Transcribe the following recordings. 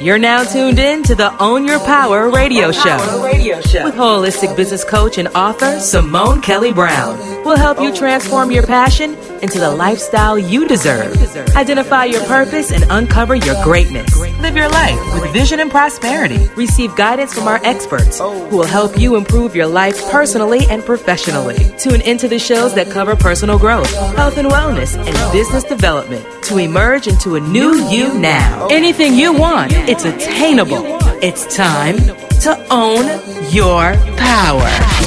You're now tuned in to the Own Your Power radio show. Radio show with holistic business coach and author Simone Kelly Brown. We'll help you transform your passion into the lifestyle you deserve. Identify your purpose and uncover your greatness. Live your life with vision and prosperity. Receive guidance from our experts who will help you improve your life personally and professionally. Tune into the shows that cover personal growth, health and wellness, and business development to emerge into a new you now. Anything you want, it's attainable. It's time to own your power.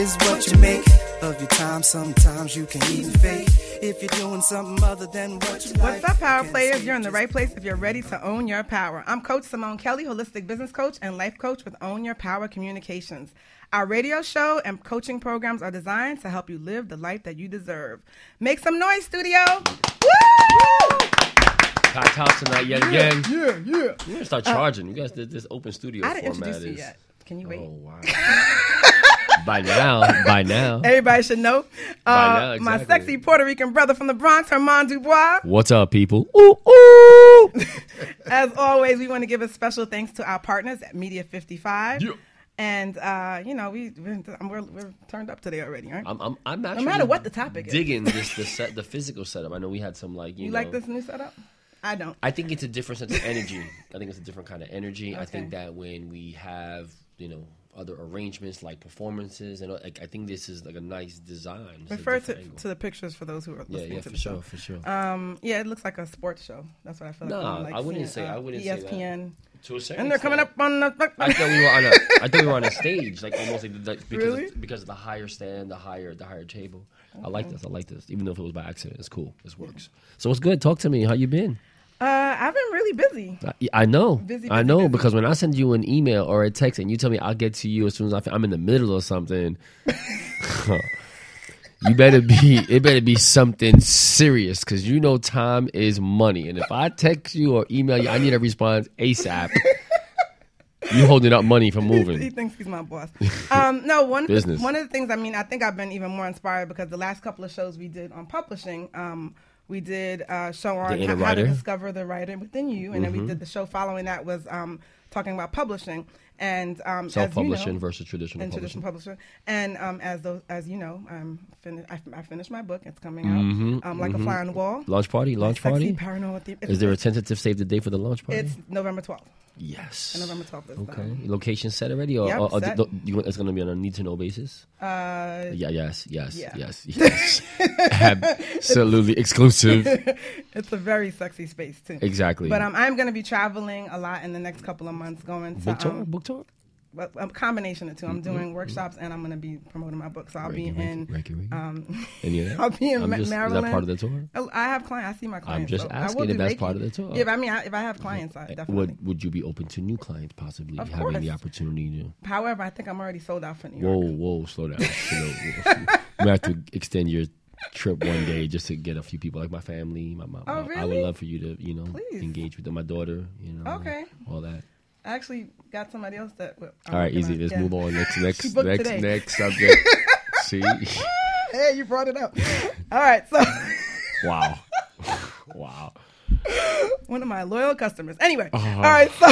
Is what you make of your time. Sometimes you can even fake if you're doing something other than what you like. What's up, power you players? You're in the right place if you're ready to own your power. I'm Coach Simone Kelly, holistic business coach and life coach with Own Your Power Communications. Our radio show and coaching programs are designed to help you live the life that you deserve. Make some noise, studio! Woo! Ty Thompson tonight yet again. Yeah, yeah. You're gonna start uh, charging. You guys did this open studio I didn't format introduce you is. yet. Can you oh, wait? Oh wow. by now, by now. Everybody should know. By Uh, now, My sexy Puerto Rican brother from the Bronx, Herman Dubois. What's up, people? Ooh, ooh. As always, we want to give a special thanks to our partners at Media 55. Yeah. And, uh, you know, we, we're, we're, we're turned up today already, right? I'm, I'm, I'm actually matter what the topic is. digging this the set the physical setup. I know we had some like you, you know. like this new setup? I don't. I think it's a different sense of energy. I think it's a different kind of energy. I think that when we have you know other arrangements like performances and like I think this is like a nice design. It's Refer to, to the pictures for those who are yeah, listening yeah, to for the show. sure, for sure. Um, yeah, it looks like a sports show. That's what I feel like. Nah, like I wouldn't seeing, say- uh, I wouldn't say that. ESPN. to a certain And they're coming up on the. I thought we were on a. I thought we were on a stage, like almost like, like because Really? of, because of the higher stand, the higher the higher table. I like this. I like this. Even though if it was by accident, it's cool. This works. So what's good? Talk to me. How you been? Uh, I've been really busy. I, I know. Busy, I know busy. because when I send you an email or a text and you tell me I'll get to you as soon as I fin- I'm in the middle of something, you better be. It better be something serious because you know time is money. And if I text you or email you, I need a response asap. you holding up money from moving. he thinks he's my boss. Um, no, one Business. one of the things. I mean, I think I've been even more inspired because the last couple of shows we did on publishing, um, we did a show on how, how to discover the writer within you, and then Mm-hmm. we did the show following that was um, talking about publishing and um, as Self-publishing you know, versus traditional and publishing. traditional publishing. And um, as those, as you know, I'm fin- I, I finished my book. It's coming out um, like a fly on the wall. Launch party. Mm-hmm. Launch party. paranormal. The- Is there a tentative save the date for the launch party? It's November 12th. Yes. November 12th. Is Okay. Location set already, or, Yep, or, or set. you, it's going to be on a need to know basis? uh, Yeah, yes, yes, Yeah. yes, yes. Absolutely exclusive. it's a very sexy space too. Exactly. But um, I'm going to be traveling a lot in the next couple of months, going to book tour, um, book tour. A combination of 2 I'm doing workshops and I'm going to be promoting my book. So I'll Reiki, be in. Reiki, Reiki. Um, Any of that? I'll be in I'm just, Is Maryland. that part of the tour? Oh, I have clients. I see my clients. just so I asking if that's part of the tour. Yeah, I mean, I, if I have clients, I definitely. Would Would you be open to new clients possibly Of having the opportunity to? However, I think I'm already sold out for New Whoa, York. whoa, slow down. You know, we have to extend your trip one day just to get a few people like my family. My mom. Oh, really? I would love for you to, you know, Please. engage with them. My daughter. You know, Okay. all that. I actually got somebody else that. I'm All right, easy. on- Let's yeah. move on. Next, next, next, today. next subject. See, Hey, you brought it up. All right, so wow, wow. one of my loyal customers. Anyway, Uh-huh. all right, so.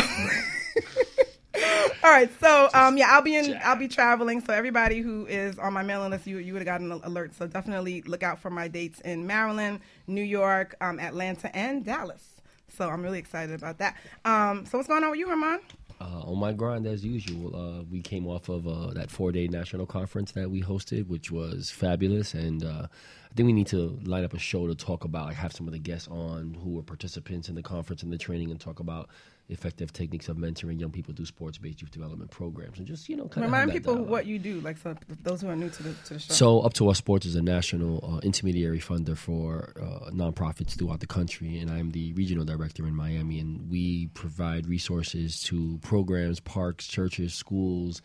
All right, so um, yeah, I'll be in. I'll be traveling. So everybody who is on my mailing list, you you would have gotten an alert. So definitely look out for my dates in Maryland, New York, um, Atlanta, and Dallas. So I'm really excited about that. Um, so what's going on with you, Herman? Uh, on my grind as usual. Uh, we came off of uh, that four day national conference that we hosted, which was fabulous. And uh, I think we need to line up a show to talk about, like, have some of the guests on who were participants in the conference and the training, and talk about effective techniques of mentoring young people through sports based youth development programs, and just you know, kind of Remind people what you do, like so those who are new to the to the show. So, Up to Us Sports is a national uh, intermediary funder for uh, nonprofits throughout the country, and I'm the regional director in Miami. And we provide resources to programs, parks, churches, schools,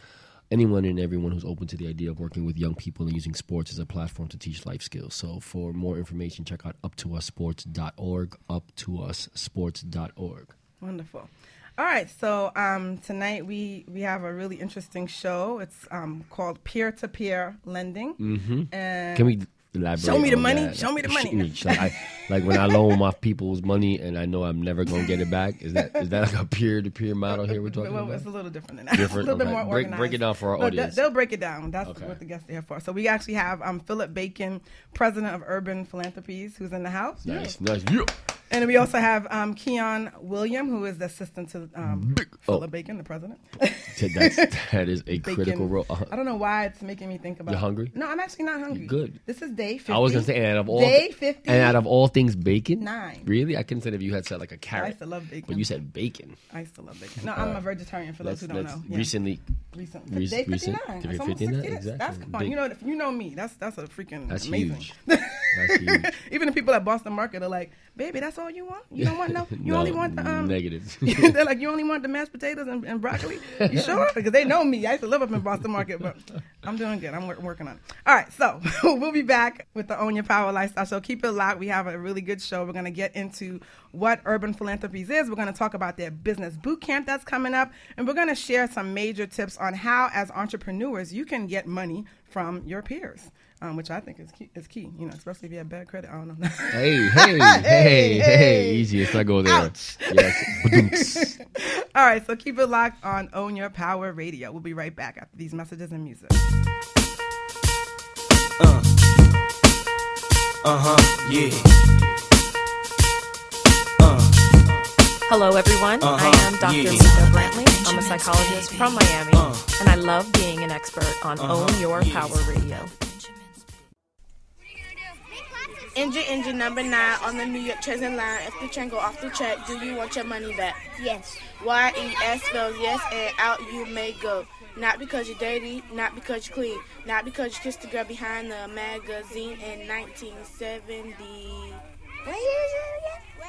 anyone and everyone who's open to the idea of working with young people and using sports as a platform to teach life skills. So for more information, check out uptoussports.org, uptoussports.org. Wonderful. All right, so um, tonight we, we have a really interesting show. It's um, called Peer to Peer Lending. Mm-hmm. And Can we elaborate? Show me the money. that? Show me the money. Like, I, like when I loan my people's money and I know I'm never gonna get it back. Is that is that like a peer to peer model here we're talking well, about? it's a little different than that. Different? a little Okay. bit more Break- organized. break it down for our No, audience. They'll break it down. That's Okay. what the guests are here for. So we actually have um, Philip Bacon, president of Urban Philanthropies, who's in the house. Nice, nice. Yeah. And we also have um, Keon William, who is the assistant to um, oh. Philip Bacon, the president. That's, that is a Bacon. critical role. Uh, I don't know why it's making me think about. You're hungry? No, I'm actually not hungry. good. This is day 50. I was gonna say, and out of all day 50. and out of all things, bacon. Nine. Really, I consider if you had said like a carrot, I used to love bacon. but you said bacon. I used to love bacon. No, I'm a vegetarian for those who don't know. Yeah. recently. Recent, Rec- day recent- 59. day That's almost 59, 60 days. That's exactly. fun. Big. You know, if you know me, that's that's a freaking That's amazing. huge. That's huge. Even the people at Boston Market are like, "Baby, that's all you want? You don't want no? You No, only want the um." negative. they're like, "You only want the mashed potatoes and, and broccoli? You sure?" Because they know me. I used to live up in Boston Market, but I'm doing good. I'm wor- working on it. All right, so we'll be back with the Own Your Power Lifestyle Show. Keep it locked. We have a really good show. We're going to get into what Urban Philanthropies is. We're going to talk about their business boot camp that's coming up, and we're going to share some major tips on how, as entrepreneurs, you can get money from your peers. Um, which I think is key, is key, you know, especially if you have bad credit. I don't know. hey, hey, hey, hey, easy. Let's not go there. Ouch. Yes. All right, so keep it locked on Own Your Power Radio. We'll be right back after these messages and music. Uh huh, yeah. Hello, everyone. I Uh-huh, am Dr. yeah. Lisa Brantley. I'm a psychologist from Miami, Uh. and I love being an expert on Uh-huh, Own Your yes. Power Radio. Engine engine number nine on the New York Treasury line. If the train go off the track, do you want your money back? Yes. Y E S spells yes, and out you may go. Not because you're dirty, not because you're clean, not because you kissed the girl behind the magazine in 1970. What year is it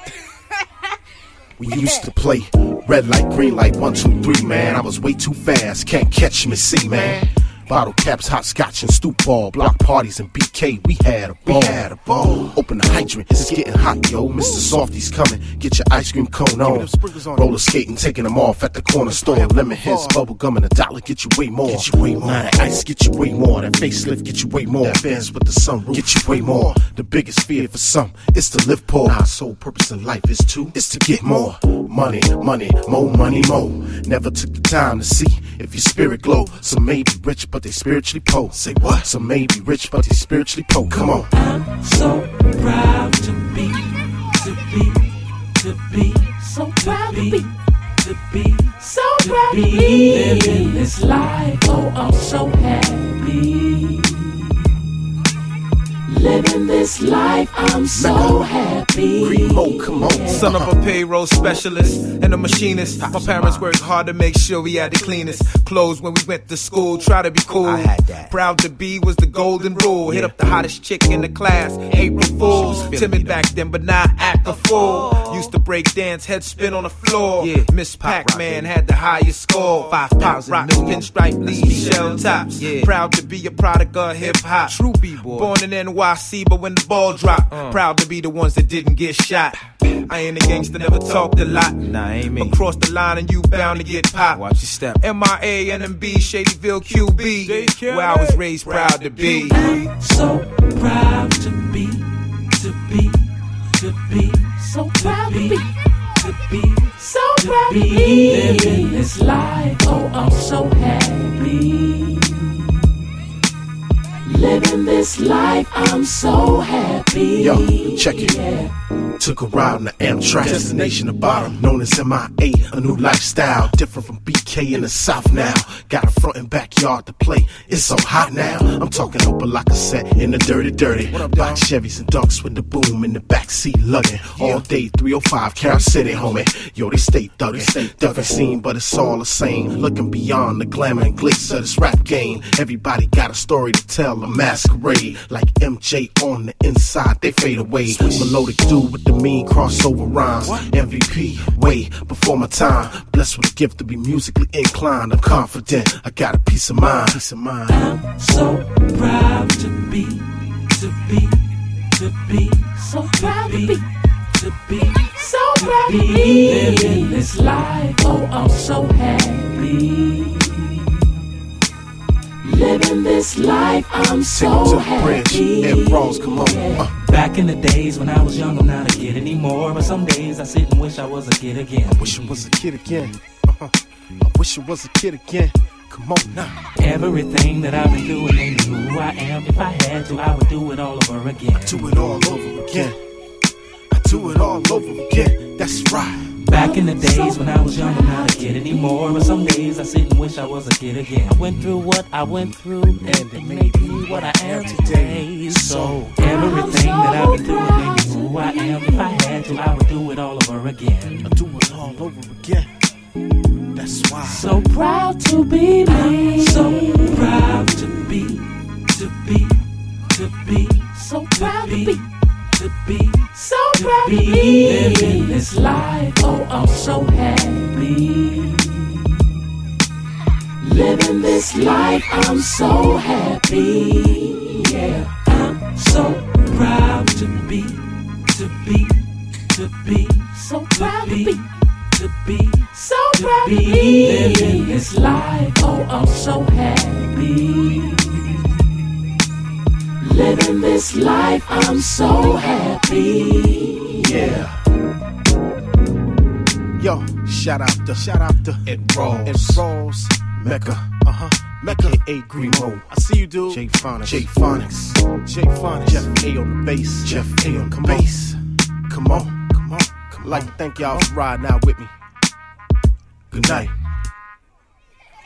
again? We used to play red light, green light, one, two, three, man. I was way too fast, can't catch me, see, man. Bottle caps, hot scotch, and stoop ball. Block parties and BK, we had a ball. We had a ball. Open the hydrant, it's getting hot, yo. Mr. Softy's coming, get your ice cream cone on. Roller skating, taking them off at the corner store. Lemon heads, bubble gum, and a dollar get you way more. Get you way more. That ice get you way more. That facelift get you way more. That Benz with the sunroof get you way more. The biggest fear for some is to live poor. Our sole purpose in life is to is to get more money, money, more money, more. Never took the time to see if your spirit glow. So maybe rich, but they spiritually poor. Say what? Some may be rich, but they spiritually poor. Come on. I'm so proud to be, to be, to be, so proud to be, to be, so proud to be living this life. Oh, I'm so happy. Living this life, I'm so happy. Primo, come on. Son of a payroll specialist and a machinist. My parents worked hard to make sure we had the cleanest clothes when we went to school. Try to be cool. I had that. Proud to be was the golden rule. Hit up the hottest chick in the class. April Fools. Timid back then, but not act a fool. Used to break dance, head spin on the floor. Yeah. Miss Pop Pac Man had the highest score. 5,000 Pop rock, million. pinstripe That's lead, me. shell tops. Yeah. Proud to be a product of hip hop. True B-boy. Born in NYC, but when the ball dropped, uh. proud to be the ones that didn't get shot. I ain't a gangster, never talked a lot. Nah, ain't me. Across the line and you bound to get popped. Watch your step. MIA, NMB, Shadyville, QB, where I was raised proud to be. I'm so proud to be, to be, to be, so proud to be, to be, so proud to be living this life. Oh, I'm so happy. Living this life, I'm so happy. Yo, check it. Yeah. Took a ride on the Amtrak, destination the bottom, known as MIA, a new lifestyle, different from BK in the South now. Got a front and backyard to play, it's so hot now. I'm talking open like a set in the dirty, dirty. Box Chevys and Dunks with the boom in the backseat lugging. All day 305 Carol City, homie. Yo, they stay thugging. Different scene, but it's all the same. Looking beyond the glamour and glitz of this rap game. Everybody got a story to tell, a masquerade. Like MJ on the inside, they fade away. Melodic dude with the mean crossover rhymes. MVP, way before my time. Blessed with a gift to be musically inclined. I'm confident, I got a peace of mind. Peace of mind. I'm so proud to be, to be, to be, so proud to be, to be, so proud to be living this life. Oh, I'm so happy. Living this life, I'm so to happy. and bros, come on. Uh, Back in the days when I was young, I'm not a kid anymore. But some days I sit and wish I was a kid again. I wish I was a kid again. Uh-huh. I wish I was a kid again. Come on now. Everything that I've been doing made me who I am. If I had to, I would do it all over again. Do it all over again. I do it all over again. That's right. Back in the days when I was young, I'm not a kid anymore. But some days I sit and wish I was a kid again. I went through what I went through, and it made me what I am today. So everything that I've been through made me who I am. If I had to, I would do it all over again. I do it all over again. That's why. So proud to be me. So proud to be, to be, to be. So proud to be, to be. So proud to be living this life. I'm so happy. Living this life, I'm so happy. Yeah, I'm so proud to be, to be, to be. So proud to be to be, so proud to be living this life. Oh, I'm so happy. Living this life, I'm so happy. Yeah. Yo, shout out to shout out to Ed Rose, Ed Rose, Mecca, uh huh, Mecca, A Grimo. I see you, dude. Jay Phonics, Jay Phonics, Jay Phonics, Jeff A on the bass, Jeff A on the bass. Come on, come on, come on. Like to thank y'all for riding out with me. Good night.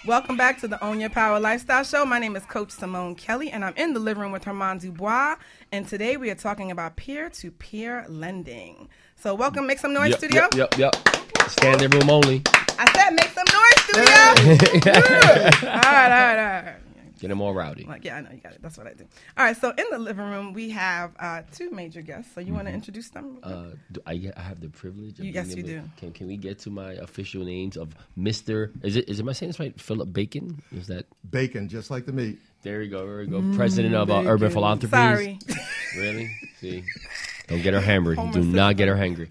Welcome back to the Own Your Power Lifestyle Show. My name is Coach Simone Kelly, and I'm in the living room with Herman Dubois. And today we are talking about peer to peer lending. So, welcome. Make some noise, Yep, studio. Yep, yep, yep. Standing room only. I said, make some noise, studio. all right, all right, all right. Get them all rowdy. Like, yeah, I know you got it. That's what I do. All right, so in the living room we have uh, two major guests. So you want to introduce them? Uh, do I, I have the privilege. Of You- being yes, you do. Can Can we get to my official names of Mister? Is it is it am I saying this right? Philip Bacon. Is that Bacon, just like the meat. there? You go. There you go. President of uh, Urban Philanthropies. Sorry. Really? See, don't get her hammered. Homer Do not get her hangry.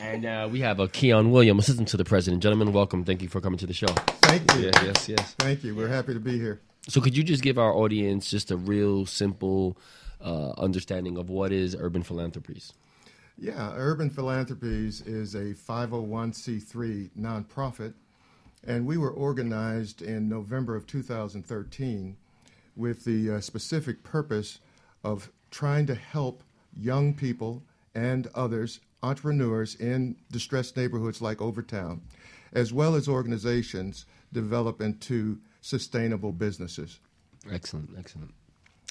And uh, we have a Keon William, assistant to the president. Gentlemen, welcome. Thank you for coming to the show. Thank you. Yes, yes, yes. Thank you. We're happy to be here. So, could you just give our audience just a real simple uh, understanding of what is Urban Philanthropies? Yeah, Urban Philanthropies is a 501c3 nonprofit, and we were organized in November of 2013 with the uh, specific purpose of trying to help young people and others, entrepreneurs in distressed neighborhoods like Overtown, as well as organizations, develop into sustainable businesses. Excellent, excellent.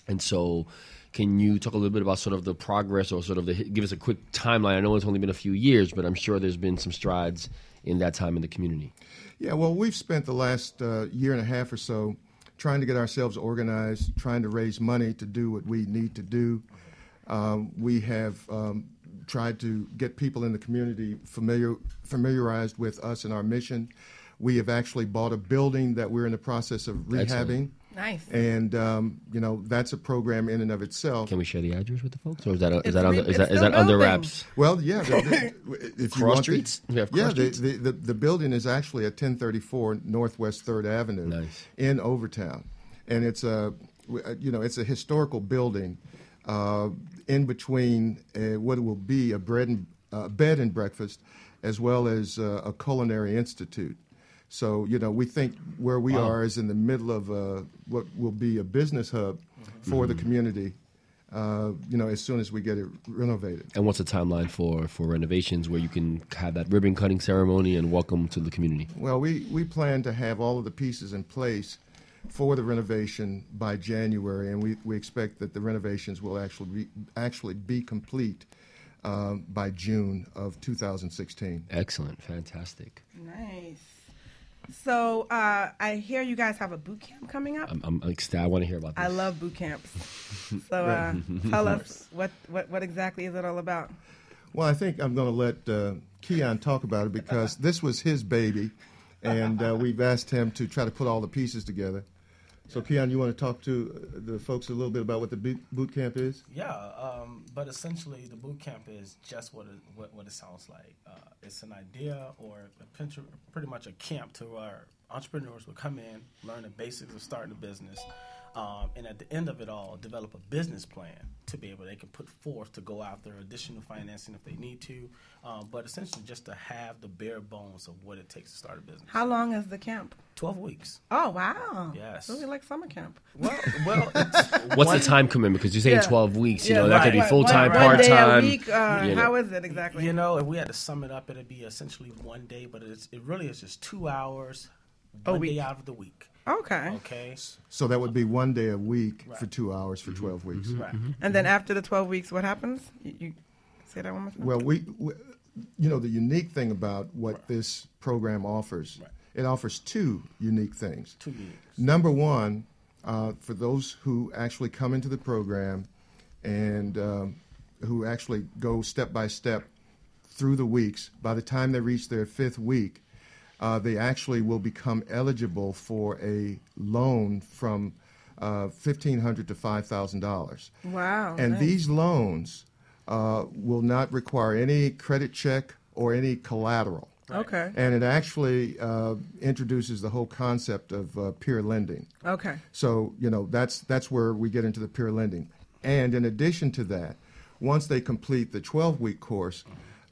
And so, can you talk a little bit about sort of the progress or sort of the give us a quick timeline? I know it's only been a few years, but I'm sure there's been some strides in that time in the community. Yeah, well, we've spent the last uh, year and a half or so trying to get ourselves organized, trying to raise money to do what we need to do. Um, we have um, tried to get people in the community familiar, familiarized with us and our mission. We have actually bought a building that we're in the process of rehabbing. Excellent. Nice. And um, you know that's a program in and of itself. Can we share the address with the folks, or is that is It's that under, is that it's is the that under wraps? Well, yeah. The, the, if you Cross want the- streets? We have yeah, cross the, streets? the, the, the building is actually at 1034 Northwest Third Avenue Nice. in Overtown, and it's a you know it's a historical building uh, in between uh, what will be a bread and uh, bed and breakfast, as well as uh, a culinary institute. So you know we think where we Wow. are is in the middle of uh, what will be a business hub for the community. Uh, you know, as soon as we get it renovated. And what's the timeline for for renovations where you can have that ribbon cutting ceremony and welcome to the community? Well, we, we plan to have all of the pieces in place for the renovation by January, and we, we expect that the renovations will actually be, actually be complete um, by June of 2016. Excellent, fantastic. Nice. So uh, I hear you guys have a boot camp coming up. I'm, I'm ecstatic. I want to hear about this. I love boot camps. So uh, tell us what, what what exactly is it all about? Well, I think I'm going to let uh, Keon talk about it because this was his baby, and uh, we've asked him to try to put all the pieces together. So, Keon, you want to talk to uh, the folks a little bit about what the boot camp is? Yeah, um, but essentially the boot camp is just what it, what, what it sounds like. Uh, it's an idea or pretty much a camp to where entrepreneurs will come in, learn the basics of starting a business, um, and at the end of it all, develop a business plan to be able they can put forth to go after additional financing if they need to, um, but essentially just to have the bare bones of what it takes to start a business. How long is the camp? Twelve weeks. Oh wow! Yes. really like summer camp. Well, well, What's one- the time commitment? Because you're saying Yeah. 12 weeks. You Yeah, know, that could be full time, part one day a time. uh, how is it exactly? You know, if we had to sum it up, it'd be essentially one day, but it's, it really is just two hours, A one week. day out of the week. Okay. Okay. So that would be one day a week for two hours for 12 weeks. Right. And then after the 12 weeks, what happens? You, you say that one more time. Well, we, we, you know, the unique thing about what this program offers, it offers two unique things. Two unique. Number one, uh, for those who actually come into the program and um, who actually go step by step through the weeks, by the time they reach their fifth week, uh, they actually will become eligible for a loan from uh, 1,500 to $5,000. Wow. And nice. these loans uh, will not require any credit check or any collateral. Okay. And it actually uh, introduces the whole concept of uh, peer lending. Okay. So you know that's that's where we get into the peer lending. And in addition to that, once they complete the 12-week course,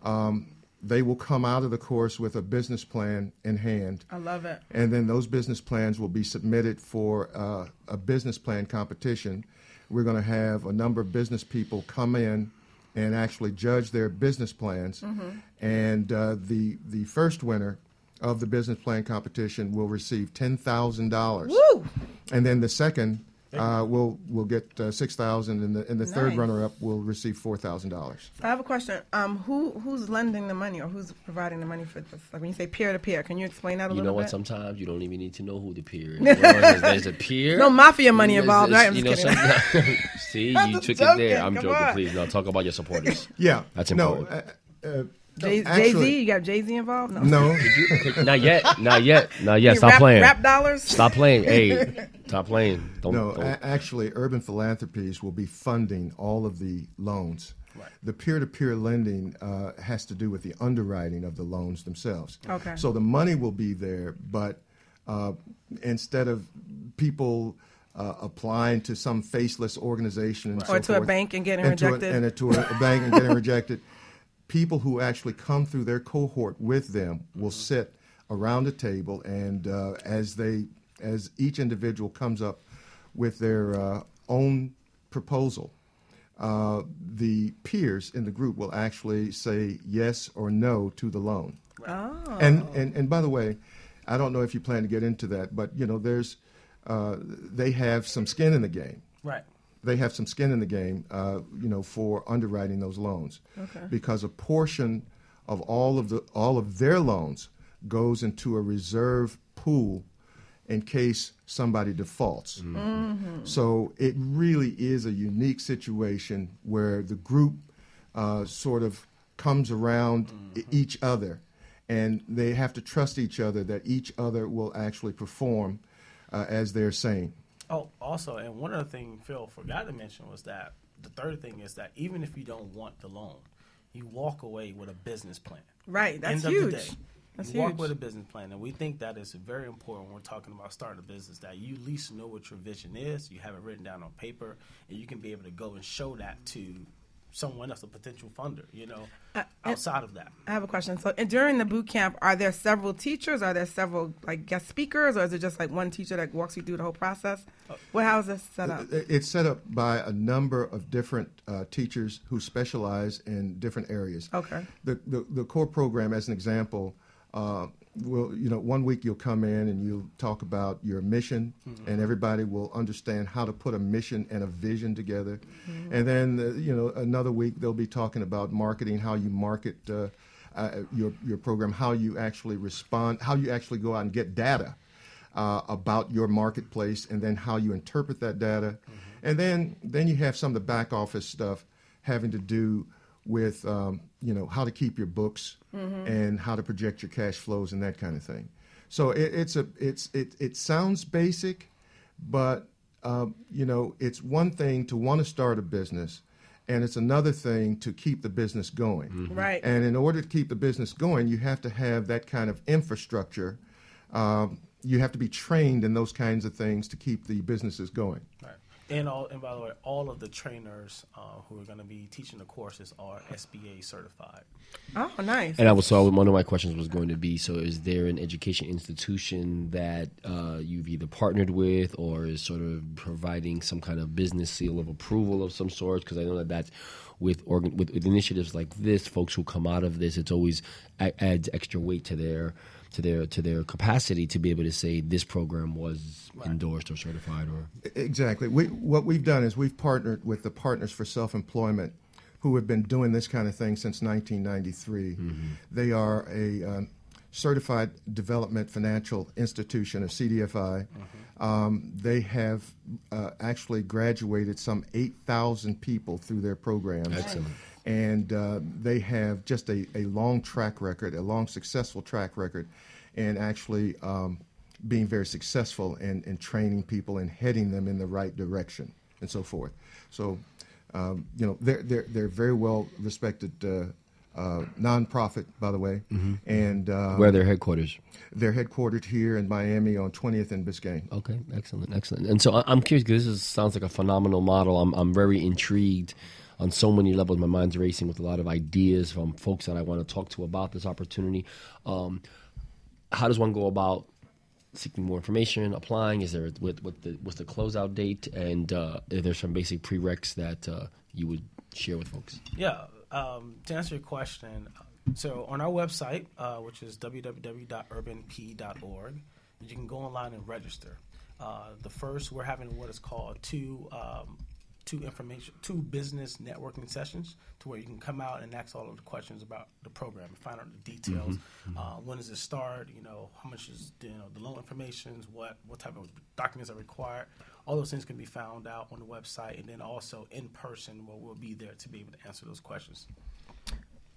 um, they will come out of the course with a business plan in hand. I love it. And then those business plans will be submitted for uh, a business plan competition. We're going to have a number of business people come in and actually judge their business plans. Mhm. And uh, the the first winner of the business plan competition will receive ten thousand dollars. Woo! And then the second uh, will will get uh, six thousand, and the and the third runner up will receive four thousand dollars. I have a question. Um, who who's lending the money or who's providing the money for this? Like when you say peer to peer, can you explain that a You little bit? You know what? bit? Sometimes you don't even need to know who the peer is. You know, there's, there's a peer. No mafia money There's- involved, there's- right? I'm you just know, kidding. see, I'm you took joking. it there. I'm Come joking. on. Please, no. Talk about your supporters. Yeah, that's no, important. uh, uh, Jay actually- Z, you got Jay Z involved? No. No. not yet. Not yet. Not yet. You Stop rap- playing. rap dollars? Stop playing. Hey, stop playing. Don't. no, don't. a- actually, Urban Philanthropies will be funding all of the loans. Right. The peer-to-peer lending uh, has to do with the underwriting of the loans themselves. Okay. So the money will be there, but uh, instead of people uh, applying to some faceless organization and Or so to a bank and getting and to a- rejected. and to a, a bank and getting rejected, people who actually come through their cohort with them will sit around a table and uh, as they as each individual comes up with their uh, own proposal uh, the peers in the group will actually say yes or no to the loan Oh. and, and and by the way i don't know if you plan to get into that but you know there's uh, they have some skin in the game Right. They have some skin in the game, uh, you know, for underwriting those loans. Okay. Because a portion of all of the all of their loans goes into a reserve pool in case somebody defaults. Mhm. So it really is a unique situation where the group uh, sort of comes around e- each other, and they have to trust each other that each other will actually perform uh, as they're saying. Oh, also, and one other thing Phil forgot to mention was that the third thing is that even if you don't want the loan, you walk away with a business plan. Right, that's End of huge. the day. That's you walk with a business plan, and we think that is very important when we're talking about starting a business. That you at least know what your vision is, you have it written down on paper, and you can be able to go and show that to someone else, a potential funder. You know, Uh, outside of that. I have a question. So and during the boot camp, are there several teachers? Are there several like guest speakers, or is it just like one teacher that walks you through the whole process? Well, how is this set up? It's set up by a number of different uh, teachers who specialize in different areas. Okay. The, the, the core program, as an example, uh, will you know one week you'll come in and you'll talk about your mission, and everybody will understand how to put a mission and a vision together. Mhm. And then uh, you know another week they'll be talking about marketing, how you market. Uh, uh, your your program, how you actually respond, how you actually go out and get data, uh, about your marketplace and then how you interpret that data. And then, then you have some of the back office stuff having to do with um, you know how to keep your books Mhm. and how to project your cash flows and that kind of thing. So it, it's a it's it it sounds basic, but um, you know it's one thing to want to start a business, and it's another thing to keep the business going. Right. And in order to keep the business going, you have to have that kind of infrastructure. Um, you have to be trained in those kinds of things to keep the businesses going. Right. And all, and by the way, all of the trainers uh, who are going to be teaching the courses are SBA certified. Oh, nice. And I was so one of my questions was going to be: so is there an education institution that uh, you've either partnered with or is sort of providing some kind of business seal of approval of some sort? Because I know that that's with, organ, with with initiatives like this, folks who come out of this, it's always adds extra weight to their to their to their capacity to be able to say this program was endorsed or certified or Exactly. We, what we've done is we've partnered with the Partners for Self Employment, who have been doing this kind of thing since 1993. They are a um, certified development financial institution, a CDFI. Um, they have uh, actually graduated some 8,000 people through their programs. Excellent. And uh, they have just a, a long track record, a long successful track record, and actually um, being very successful in, in training people and heading them in the right direction and so forth. So, um, you know, they're, they're, they're very well respected uh, uh, nonprofit, by the way. Mhm. And uh, where are their headquarters? They're headquartered here in Miami on 20th and Biscayne. Okay, excellent, excellent. And so I'm curious because this is, sounds like a phenomenal model. I'm I'm very intrigued on so many levels. My mind's racing with a lot of ideas from folks that I want to talk to about this opportunity. Um, how does one go about seeking more information, applying? Is there what what the what's the closeout date? And uh, are there some basic prereqs that uh, you would share with folks? Yeah. Um, to answer your question, so on our website, uh, which is www.urbanp.org, you can go online and register. Uh, the first, we're having what is called two um, two information two business networking sessions, to where you can come out and ask all of the questions about the program and find out the details. Mhm. Uh, when does it start? You know, how much is you know the loan information? What what type of documents are required? All those things can be found out on the website, and then also in person, where we'll be there to be able to answer those questions.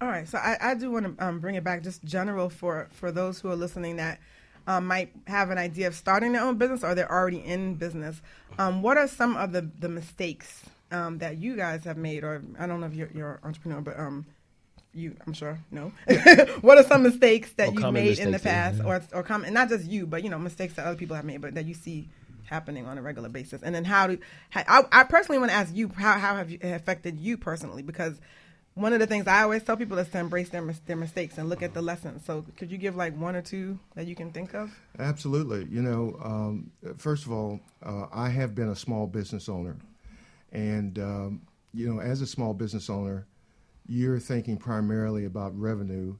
All right, so I, I do want to um, bring it back just general for for those who are listening that um, might have an idea of starting their own business or they're already in business. Um, what are some of the the mistakes um, that you guys have made, or I don't know if you're, you're an entrepreneur, but um, you, I'm sure, no. what are some mistakes that Or you've made in the past, yeah. or or common, not just you, but you know, mistakes that other people have made, but that you see happening on a regular basis, and then how do how, I, I personally want to ask you how how have you, it affected you personally because one of the things I always tell people is to embrace their their mistakes and look at the lessons. So, could you give like one or two that you can think of? Absolutely. You know, um, first of all, uh, I have been a small business owner. And, um, you know, as a small business owner, you're thinking primarily about revenue.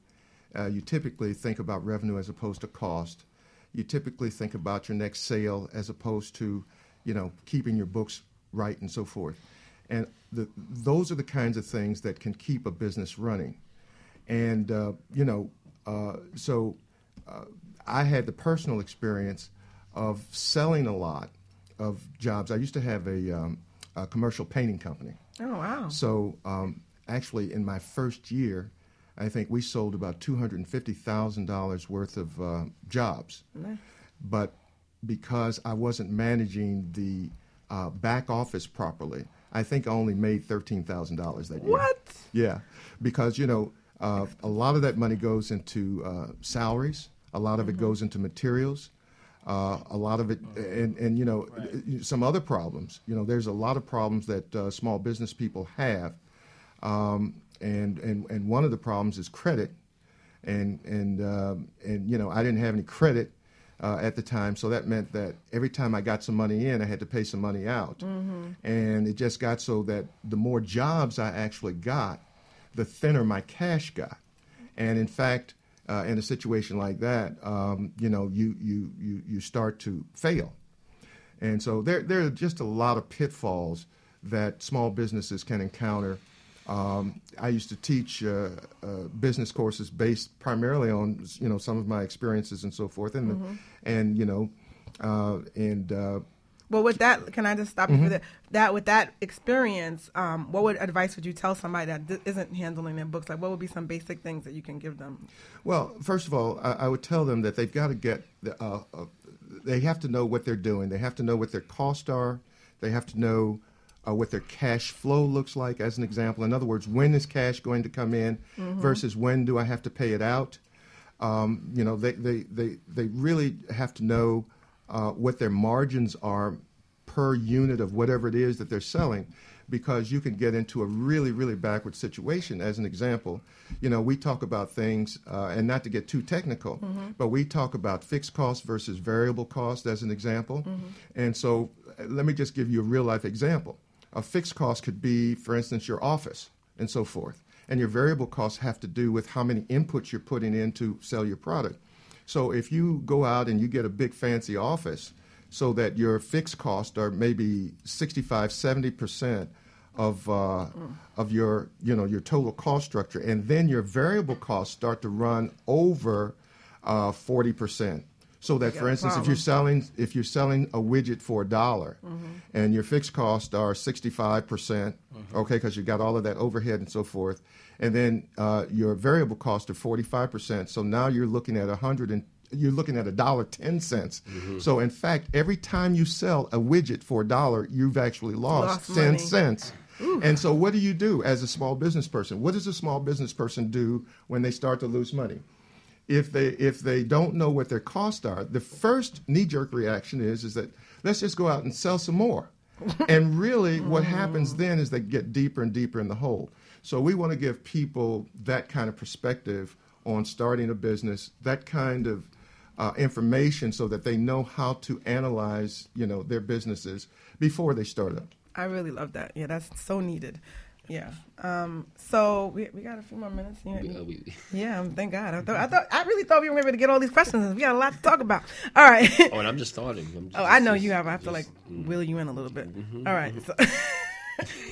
Uh, you typically think about revenue as opposed to cost. You typically think about your next sale as opposed to, you know, keeping your books right and so forth. And the, those are the kinds of things that can keep a business running. And, uh, you know, uh, so uh, I had the personal experience of selling a lot of jobs. I used to have a, um, a commercial painting company. Oh wow! So um, actually, in my first year, I think we sold about two hundred and fifty thousand dollars worth of uh, jobs. Nice. But because I wasn't managing the uh, back office properly, I think I only made thirteen thousand dollars that year. What? Yeah, because you know uh, a lot of that money goes into uh, salaries. A lot of it goes into materials. Uh, a lot of it, and, and you know, some other problems. You know, there's a lot of problems that uh, small business people have, um, and and and one of the problems is credit, and and um, and you know, I didn't have any credit uh, at the time, so that meant that every time I got some money in, I had to pay some money out, Mhm. and it just got so that the more jobs I actually got, the thinner my cash got, and in fact. Uh, in a situation like that, um, you know, you, you, you, you start to fail. And so there, there are just a lot of pitfalls that small businesses can encounter. Um, I used to teach uh, uh, business courses based primarily on you know some of my experiences and so forth, and Mhm. and you know, uh, and uh, Well, with that, can I just stop you Mhm. for that? That with that experience, um, what would advice would you tell somebody that d- isn't handling their books? Like, what would be some basic things that you can give them? Well, first of all, I, I would tell them that they've got to get, the, uh, uh, they have to know what they're doing. They have to know what their costs are. They have to know uh, what their cash flow looks like, as an example. In other words, when is cash going to come in Mhm. versus when do I have to pay it out? Um, you know, they, they, they, they really have to know uh, what their margins are per unit of whatever it is that they're selling because you can get into a really, really backward situation. As an example, you know, we talk about things, uh, and not to get too technical, Mhm. but we talk about fixed cost versus variable cost as an example. Mhm. And so uh, let me just give you a real life example. A fixed cost could be, for instance, your office and so forth. And your variable costs have to do with how many inputs you're putting in to sell your product. So if you go out and you get a big fancy office so that your fixed costs are maybe 65, 70% of, uh, of your, you know, your total cost structure, and then your variable costs start to run over uh, 40%. So that, for instance, if you're selling if you're selling a widget for a dollar, Mhm. and your fixed costs are 65 percent, okay, because you've got all of that overhead and so forth, and then uh, your variable costs are 45 percent. So now you're looking at a hundred and you're looking at a dollar ten cents. Mhm. So in fact, every time you sell a widget for a dollar, you've actually lost, Lost ten money. cents. And so, what do you do as a small business person? What does a small business person do when they start to lose money? If they if they don't know what their costs are, the first knee jerk reaction is is that let's just go out and sell some more. and really, what happens then is they get deeper and deeper in the hole. So we want to give people that kind of perspective on starting a business, that kind of uh, information, so that they know how to analyze, you know, their businesses before they start up. I really love that. Yeah, that's so needed. Yeah. Um, so we, we got a few more minutes. You know, We- uh, we- yeah. um, Thank God. I thought I thought I really thought we were able to get all these questions. We got a lot to talk about. All right. Oh, and I'm just starting. I'm just, oh, I know just- you have. I have to just- mm-hmm. like wheel you in a little bit. All right. So,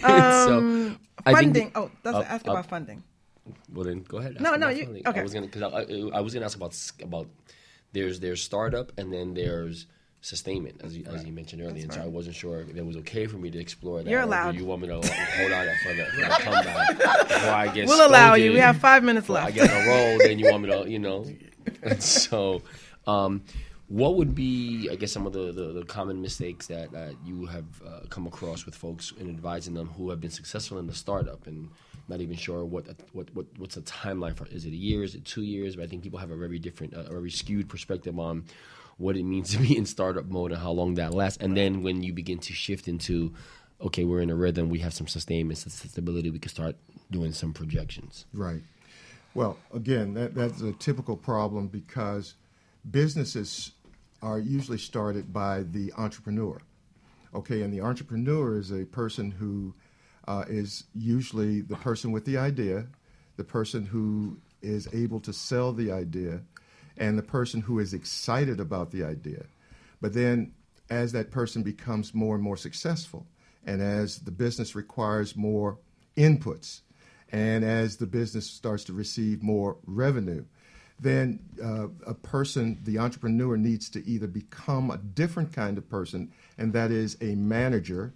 So, um, I think funding. oh, let's uh, ask uh, about funding. Well, then go ahead. No, no, you- funding. okay. I was gonna because I, I, I was gonna ask about about there's there's startup and then there's sustainment as you, as you mentioned earlier, and so I wasn't sure if it was okay for me to explore that. You're allowed. You want me to hold on for the, for the comeback before I get We'll allow you. We have five minutes left. I get on a roll. Then you want me to, you know. And so, um, what would be, I guess, some of the, the, the common mistakes that uh, you have uh, come across with folks in advising them who have been successful in the startup and not even sure what what, what what's the timeline for? Is it a year? Is it two years? But I think people have a very different, uh, a very skewed perspective on what it means to be in startup mode and how long that lasts. And then when you begin to shift into, okay, we're in a rhythm, we have some sustainment, some stability, we can start doing some projections. Right. Well, again, that, that's a typical problem because businesses are usually started by the entrepreneur. Okay, and the entrepreneur is a person who uh, is usually the person with the idea, the person who is able to sell the idea, and the person who is excited about the idea. But then, as that person becomes more and more successful, and as the business requires more inputs, and as the business starts to receive more revenue, then uh, a person, the entrepreneur, needs to either become a different kind of person, and that is a manager,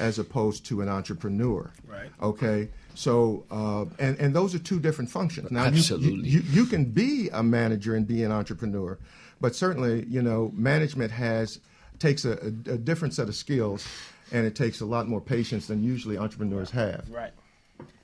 as opposed to an entrepreneur. Right. Okay. So, uh, and and those are two different functions. Now, you- you- Absolutely. you, you can be a manager and be an entrepreneur, but certainly, you know, management has takes a, a, a different set of skills, and it takes a lot more patience than usually entrepreneurs have. Right.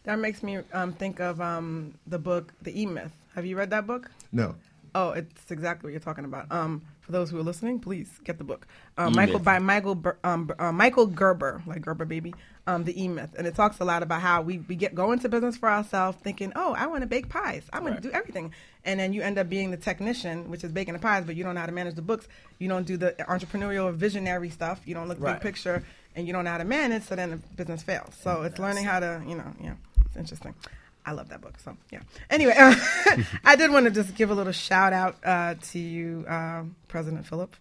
That makes me um, think of um, the book, The E Myth. Have you read that book? No. Oh, it's exactly what you're talking about. Um, for those who are listening, please get the book. Um, Michael by Michael um, uh, Michael Gerber, like Gerber baby. Um, the E Myth, and it talks a lot about how we, we get go into business for ourselves, thinking, oh, I want to bake pies, I'm going Right. to do everything, and then you end up being the technician, which is baking the pies, but you don't know how to manage the books. You don't do the entrepreneurial visionary stuff. You don't look Right. big picture, and you don't know how to manage. So then the business fails. So it's learning how to, you know, yeah, it's interesting. I love that book. So yeah. Anyway, I did want to just give a little shout out uh, to you, um, President Philip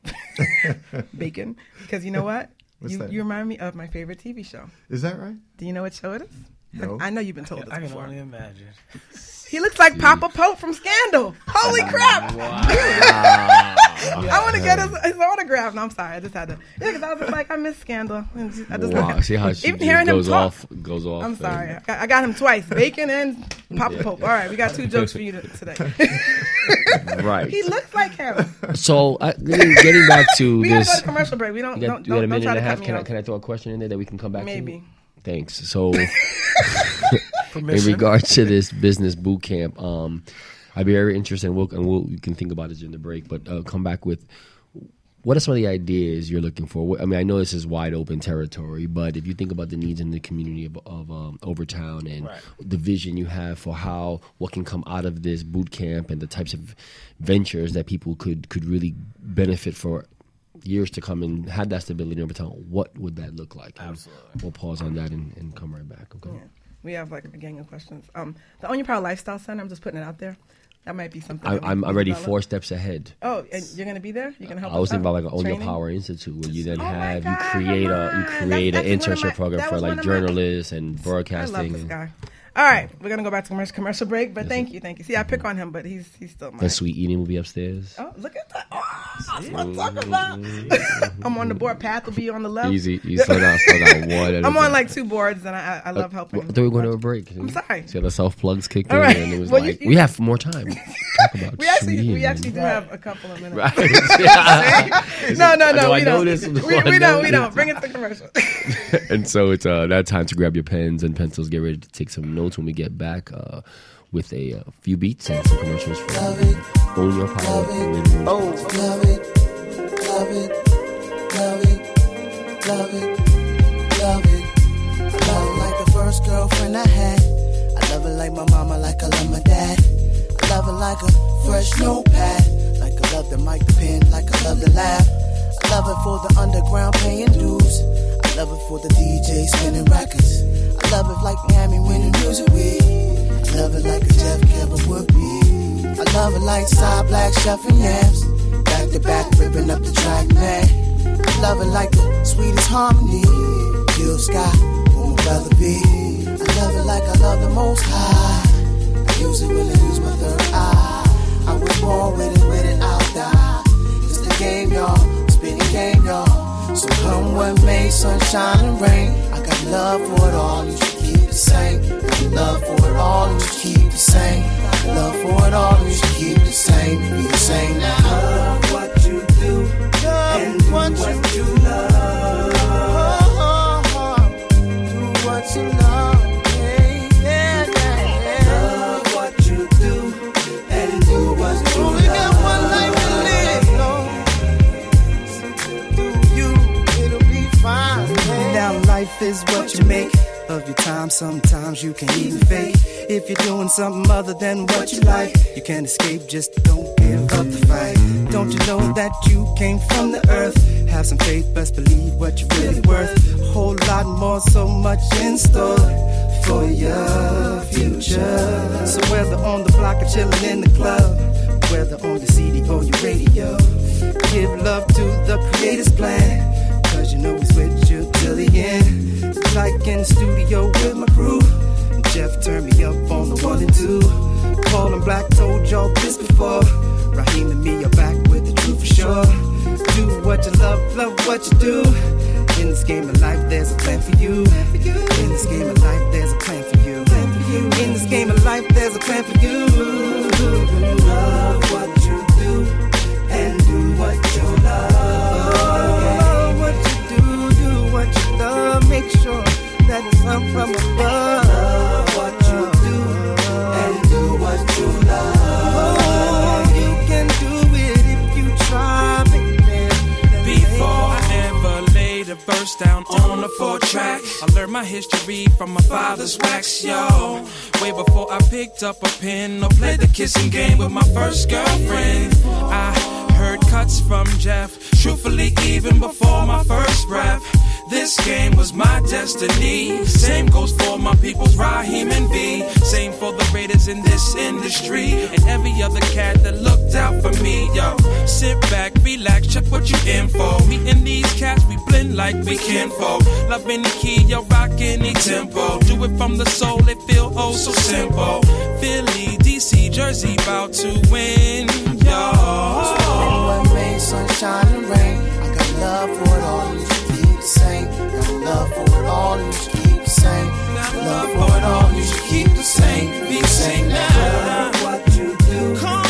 Bacon, because you know what? What's you that? you remind me of my favorite TV show. Is that right? Do you know what show it is? No. I know you've been told this I can before. only imagine. He looks like Papa Pope from Scandal. Holy crap! I want to get his, his autograph. No, I'm sorry. I just had to. Yeah, because I was just like, I miss Scandal. And just- I just Wow, look at- see how she even just hearing him goes talk. off, goes off. I'm and- sorry. I got, I got him twice. Bacon and Papa Yeah. Pope. All right, we got two jokes for you to- today. Right. he looks like him. So, uh, getting back to We gotta this, go to commercial break. We don't- we got, don't- we got a don't- minute don't and a half. Can I, can I throw a question in there that we can come back Maybe. to? Thanks. So, in Permission. regards to this business boot camp, um, I'd be very interested, and we'll, and we'll we can think about it during the break. But uh, come back with what are some of the ideas you're looking for? I mean, I know this is wide open territory, but if you think about the needs in the community of, of um, Overtown and Right. the vision you have for how what can come out of this boot camp and the types of ventures that people could could really benefit for years to come and have that stability in Overtown, what would that look like? And Absolutely. We'll pause on that and, and come right back. Okay. Yeah. We have like a gang of questions. Um, the Own Your Power Lifestyle Center. I'm just putting it out there. That might be something. I, I'm already develop. four steps ahead. Oh, and you're gonna be there? You're gonna help. I was thinking about like an Own Your Power Institute where you then Oh have God, you create a you create an That's of internship my- program for like of my- journalists and I broadcasting. love this guy. All right, we're gonna go back to commercial, commercial break. But thank you, thank you. See, I pick on him, but he's he's still my. And sweet eating will be upstairs. Oh, look at that! Oh, that's what I'm talking about. I'm on the board. Path will be on the left. Easy, easy. Slow down, slow down. One I'm on like two boards, and I I I love Uh, helping. I we were going to a break. I'm sorry. So the self plugs kicked All in, right. and it was Well, like you- we have more time. Talk about We actually, sweet we actually do have a couple of minutes. Right. no, no, no, I we know don't. We, we I don't. We don't. Bring it to commercial. and so it's uh, that time to grab your pens and pencils. Get ready to take some notes when we get back uh, with a, uh few beats and some commercials for Own Your Power. Radio. Oh, love it, love it, love it, love it, love it. I love her like the first girlfriend I had. I love her like my mama, like I love my dad. I love her like a fresh notepad, like I love the mic pen, like I love the laugh. I love her for the underground paying dues. Love it for the DJ spinning records. I love it like Miami winning music week. I love it like a Jeff Kevin would be. I love it like side black chef yams. Back to back, ripping up the track, man. I love it like the sweetest harmony. Jill Scott, who my brother be. I love it like I love the most high. I use it when I use my third eye. I was born with it, with it, I'll die. It's the game, y'all. Spinning game, y'all. So come what may, sunshine and rain. I got love for it all, you should keep the same. Got love for it all, you should keep the same. Got love for it all, you should keep the same. Be the same now. Love what you do, and oh, oh, oh, do what, you love. Do what you love. Life is what you make of your time. Sometimes you can even fake. If you're doing something other than what you like, you can't escape. Just don't give up the fight. Don't you know that you came from the earth? Have some faith, best believe what you're really worth. A whole lot more, so much in store for your future. So whether on the block or chilling in the club, whether on the CD or your radio, give love to the creator's plan. Cause you know he's with you till the end. Like in the studio with my crew. Jeff turned me up on the one and two. Paul and Black told y'all this before. Raheem and me are back with the truth for sure. Do what you love, love what you do. In this game of life, there's a plan for you. In this game of life, there's a plan for you. In this game of life, there's a plan for you. Love what that it's up from above. Love what you do and do what you love. Oh, You can do it if you try, baby. Before I ever laid a verse down on a four track, I learned my history from my father's wax, yo. Way before I picked up a pen or played the kissing game with my first girlfriend. I heard cuts from Jeff, truthfully, even before my first breath. This game was my destiny. Same goes for my people's Raheem and V. Same for the Raiders in this industry. And every other cat that looked out for me. Yo, sit back, relax, check what you in for. Me and these cats, we blend like we kinfolk. Love any key, yo, rock any tempo. Do it from the soul, it feel oh so simple. Philly, DC, Jersey, bout to win. Yo. What may sunshine and rain. I got love for it all, love for it all, you should keep the same. Love for it all, you should keep the same. Be the same now. What you do. Come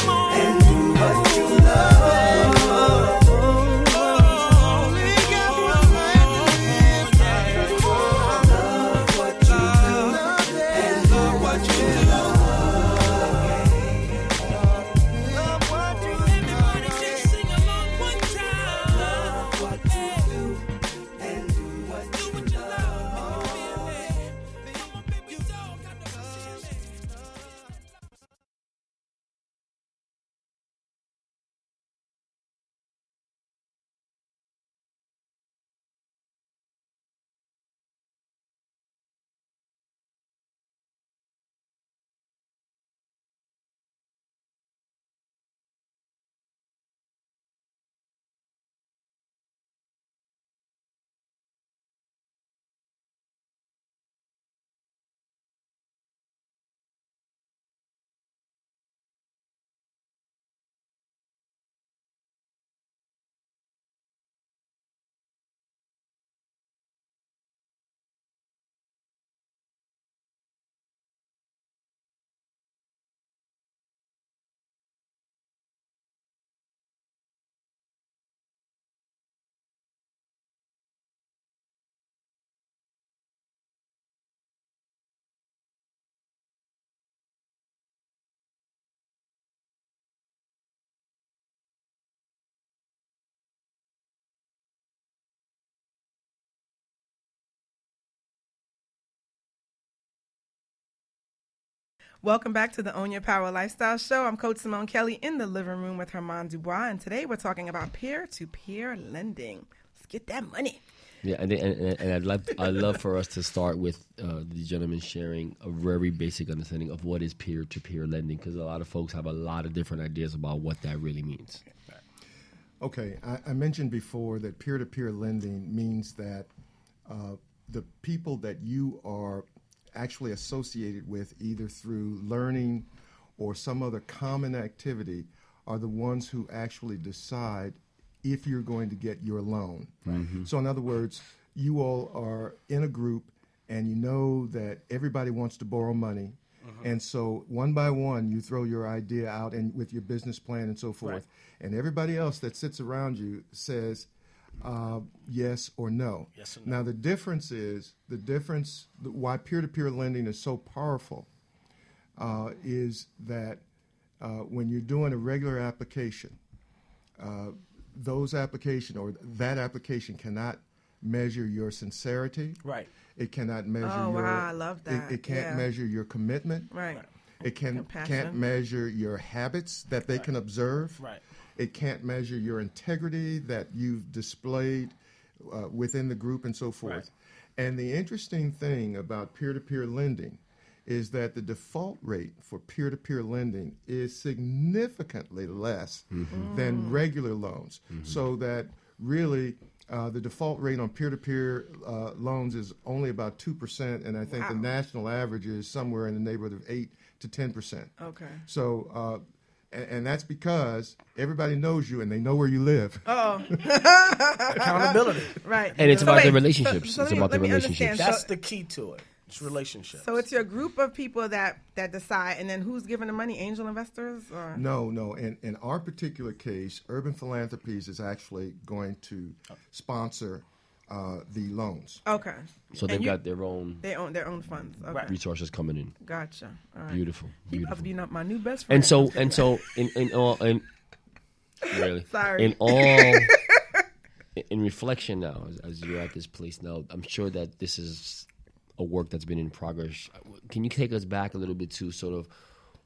Welcome back to the Own Your Power Lifestyle Show. I'm Coach Simone Kelly in the living room with Herman Dubois, and today we're talking about peer-to-peer lending. Let's get that money. Yeah, and, and, and I'd love I'd love for us to start with uh, the gentleman sharing a very basic understanding of what is peer-to-peer lending, because a lot of folks have a lot of different ideas about what that really means. Okay, I, I mentioned before that peer to peer lending means that uh, the people that you are actually associated with, either through learning or some other common activity, are the ones who actually decide if you're going to get your loan. Mhm. So, in other words, you all are in a group and you know that everybody wants to borrow money. And so, one by one, you throw your idea out and with your business plan and so forth. And everybody else that sits around you says uh, yes or no. Yes or Now, the difference is the difference, why peer to peer lending is so powerful uh, is that uh, when you're doing a regular application, uh, those application or that application cannot measure your sincerity. Right. It cannot measure Oh, your. wow, I love that. It, can't Yeah. measure your commitment. Right. It can Compassion. can't measure your habits that they can observe. Right. It can't measure your integrity that you've displayed uh, within the group and so forth. And the interesting thing about peer-to-peer lending is that the default rate for peer-to-peer lending is significantly less than regular loans. So that really uh, the default rate on peer-to-peer uh, loans is only about two percent, and I think the national average is somewhere in the neighborhood of eight to ten percent. Okay. So, uh, and, and that's because everybody knows you and they know where you live. Oh. Accountability. Right. And it's So about the relationships. so It's me- about the relationships. That's So- the key to it. It's relationships. So it's your group of people that that decide, and then who's giving the money? Angel investors, or No, no. In, in our particular case, Urban Philanthropies is actually going to oh. sponsor uh, the loans. Okay. So And they've you- got their own They own their own funds. Okay. resources coming in. Gotcha. All right. Beautiful. He beautiful. about to be not my new best friend. And so and so in in all in really Sorry. in all in reflection now as, as you're at this place now i'm sure that this is a work that's been in progress can you take us back a little bit to sort of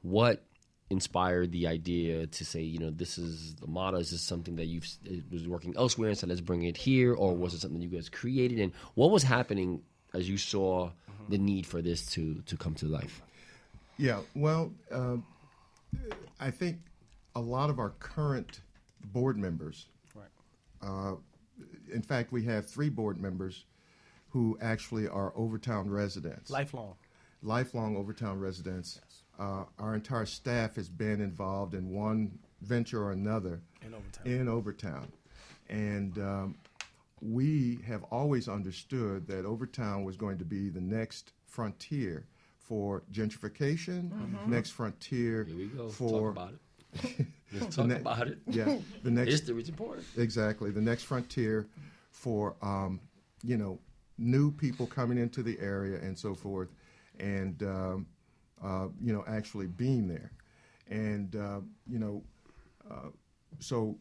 what inspired the idea to say you know this is the model is this something that you've it was working elsewhere and so let's bring it here or was it something you guys created and what was happening as you saw the need for this to to come to life Yeah, well, uh, I think a lot of our current board members, Right. uh, in fact, we have three board members who actually are Overtown residents. Lifelong. Lifelong Overtown residents. Uh, our entire staff has been involved in one venture or another In Overtown. in Overtown. And um, we have always understood that Overtown was going to be the next frontier for gentrification, Mhm. next frontier Here we go. Talk about it. Let's the talk ne- about it. Yeah, the next History is important. Exactly, the next frontier for um, you know new people coming into the area and so forth, and um, uh, you know actually being there, and uh, you know uh, so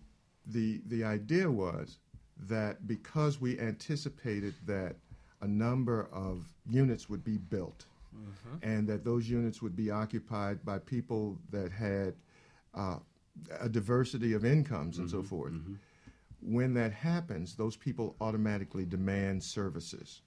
the the idea was that because we anticipated that a number of units would be built and that those units would be occupied by people that had uh, a diversity of incomes and so forth. When that happens, those people automatically demand services,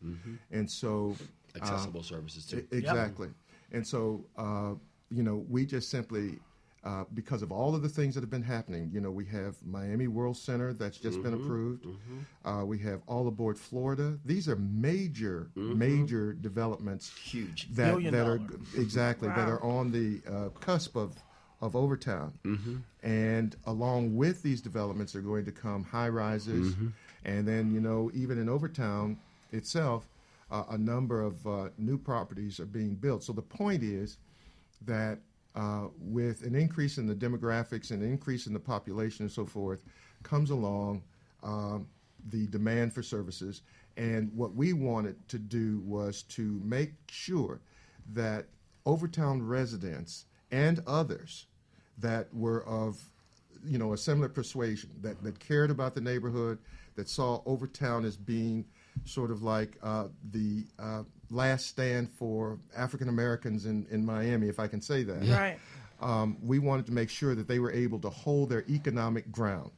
and so uh, Accessible services, too. Exactly, and so uh, you know we just simply. Uh, because of all of the things that have been happening, you know, we have Miami World Center that's just been Mhm, approved. mhm. Uh, we have All Aboard Florida. These are major, major developments. Huge. That, Billion that are dollar. exactly that are on the uh, cusp of of Overtown. Mm-hmm. And along with these developments are going to come high rises, Mhm. and then you know even in Overtown itself, uh, a number of uh, new properties are being built. So the point is that uh, with an increase in the demographics and an increase in the population and so forth, comes along um, the demand for services. And what we wanted to do was to make sure that Overtown residents and others that were of you know a similar persuasion that, that cared about the neighborhood that saw Overtown as being sort of like uh, the uh, last stand for African Americans in, in Miami, if I can say that. Yeah. Right. Um, we wanted to make sure that they were able to hold their economic ground,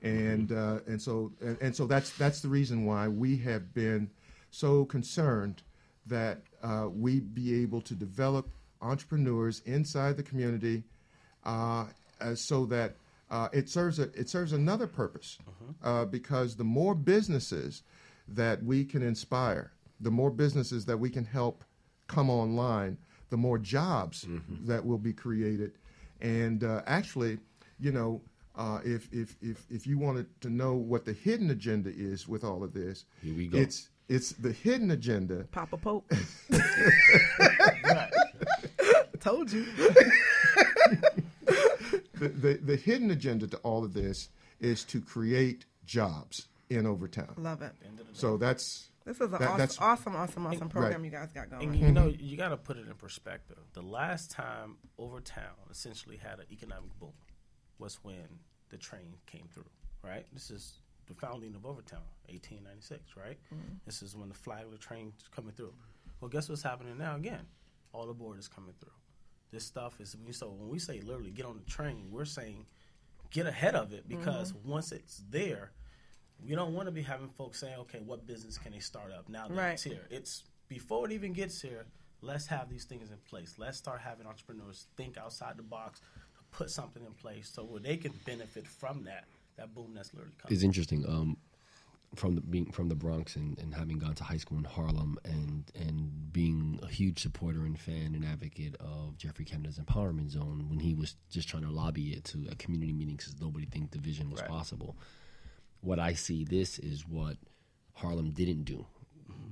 and uh, and so and, and so that's that's the reason why we have been so concerned that uh, we be able to develop entrepreneurs inside the community, uh, so that uh, it serves a, it serves another purpose uh, because the more businesses that we can inspire, the more businesses that we can help come online, the more jobs that will be created. And uh, actually, you know, uh, if, if, if, if you wanted to know what the hidden agenda is with all of this, Here we go. it's it's the hidden agenda. Papa Pope. Told you. the, the, the hidden agenda to all of this is to create jobs in Overtown. Love it. So that's This is an that- awesome, awesome, awesome, awesome Right. program you guys got going. And you know, you got to put it in perspective. The last time Overtown essentially had an economic boom was when the train came through, right? This is the founding of Overtown, 1896, right? Mhm. This is when the flagler train is coming through. Well, guess what's happening now again? All aboard is coming through. This stuff is, so when we say literally get on the train, we're saying get ahead of it because Mhm. once it's there, we don't want to be having folks saying, okay, what business can they start up now that Right. it's here? It's before it even gets here, let's have these things in place. Let's start having entrepreneurs think outside the box, to put something in place so where they can benefit from that, that boom that's literally coming. It's interesting. Um, from the being from the Bronx and, and having gone to high school in Harlem and and being a huge supporter and fan and advocate of Geoffrey Canada's empowerment zone when he was just trying to lobby it to a community meeting because nobody think the vision was Right. possible. What I see this is what Harlem didn't do.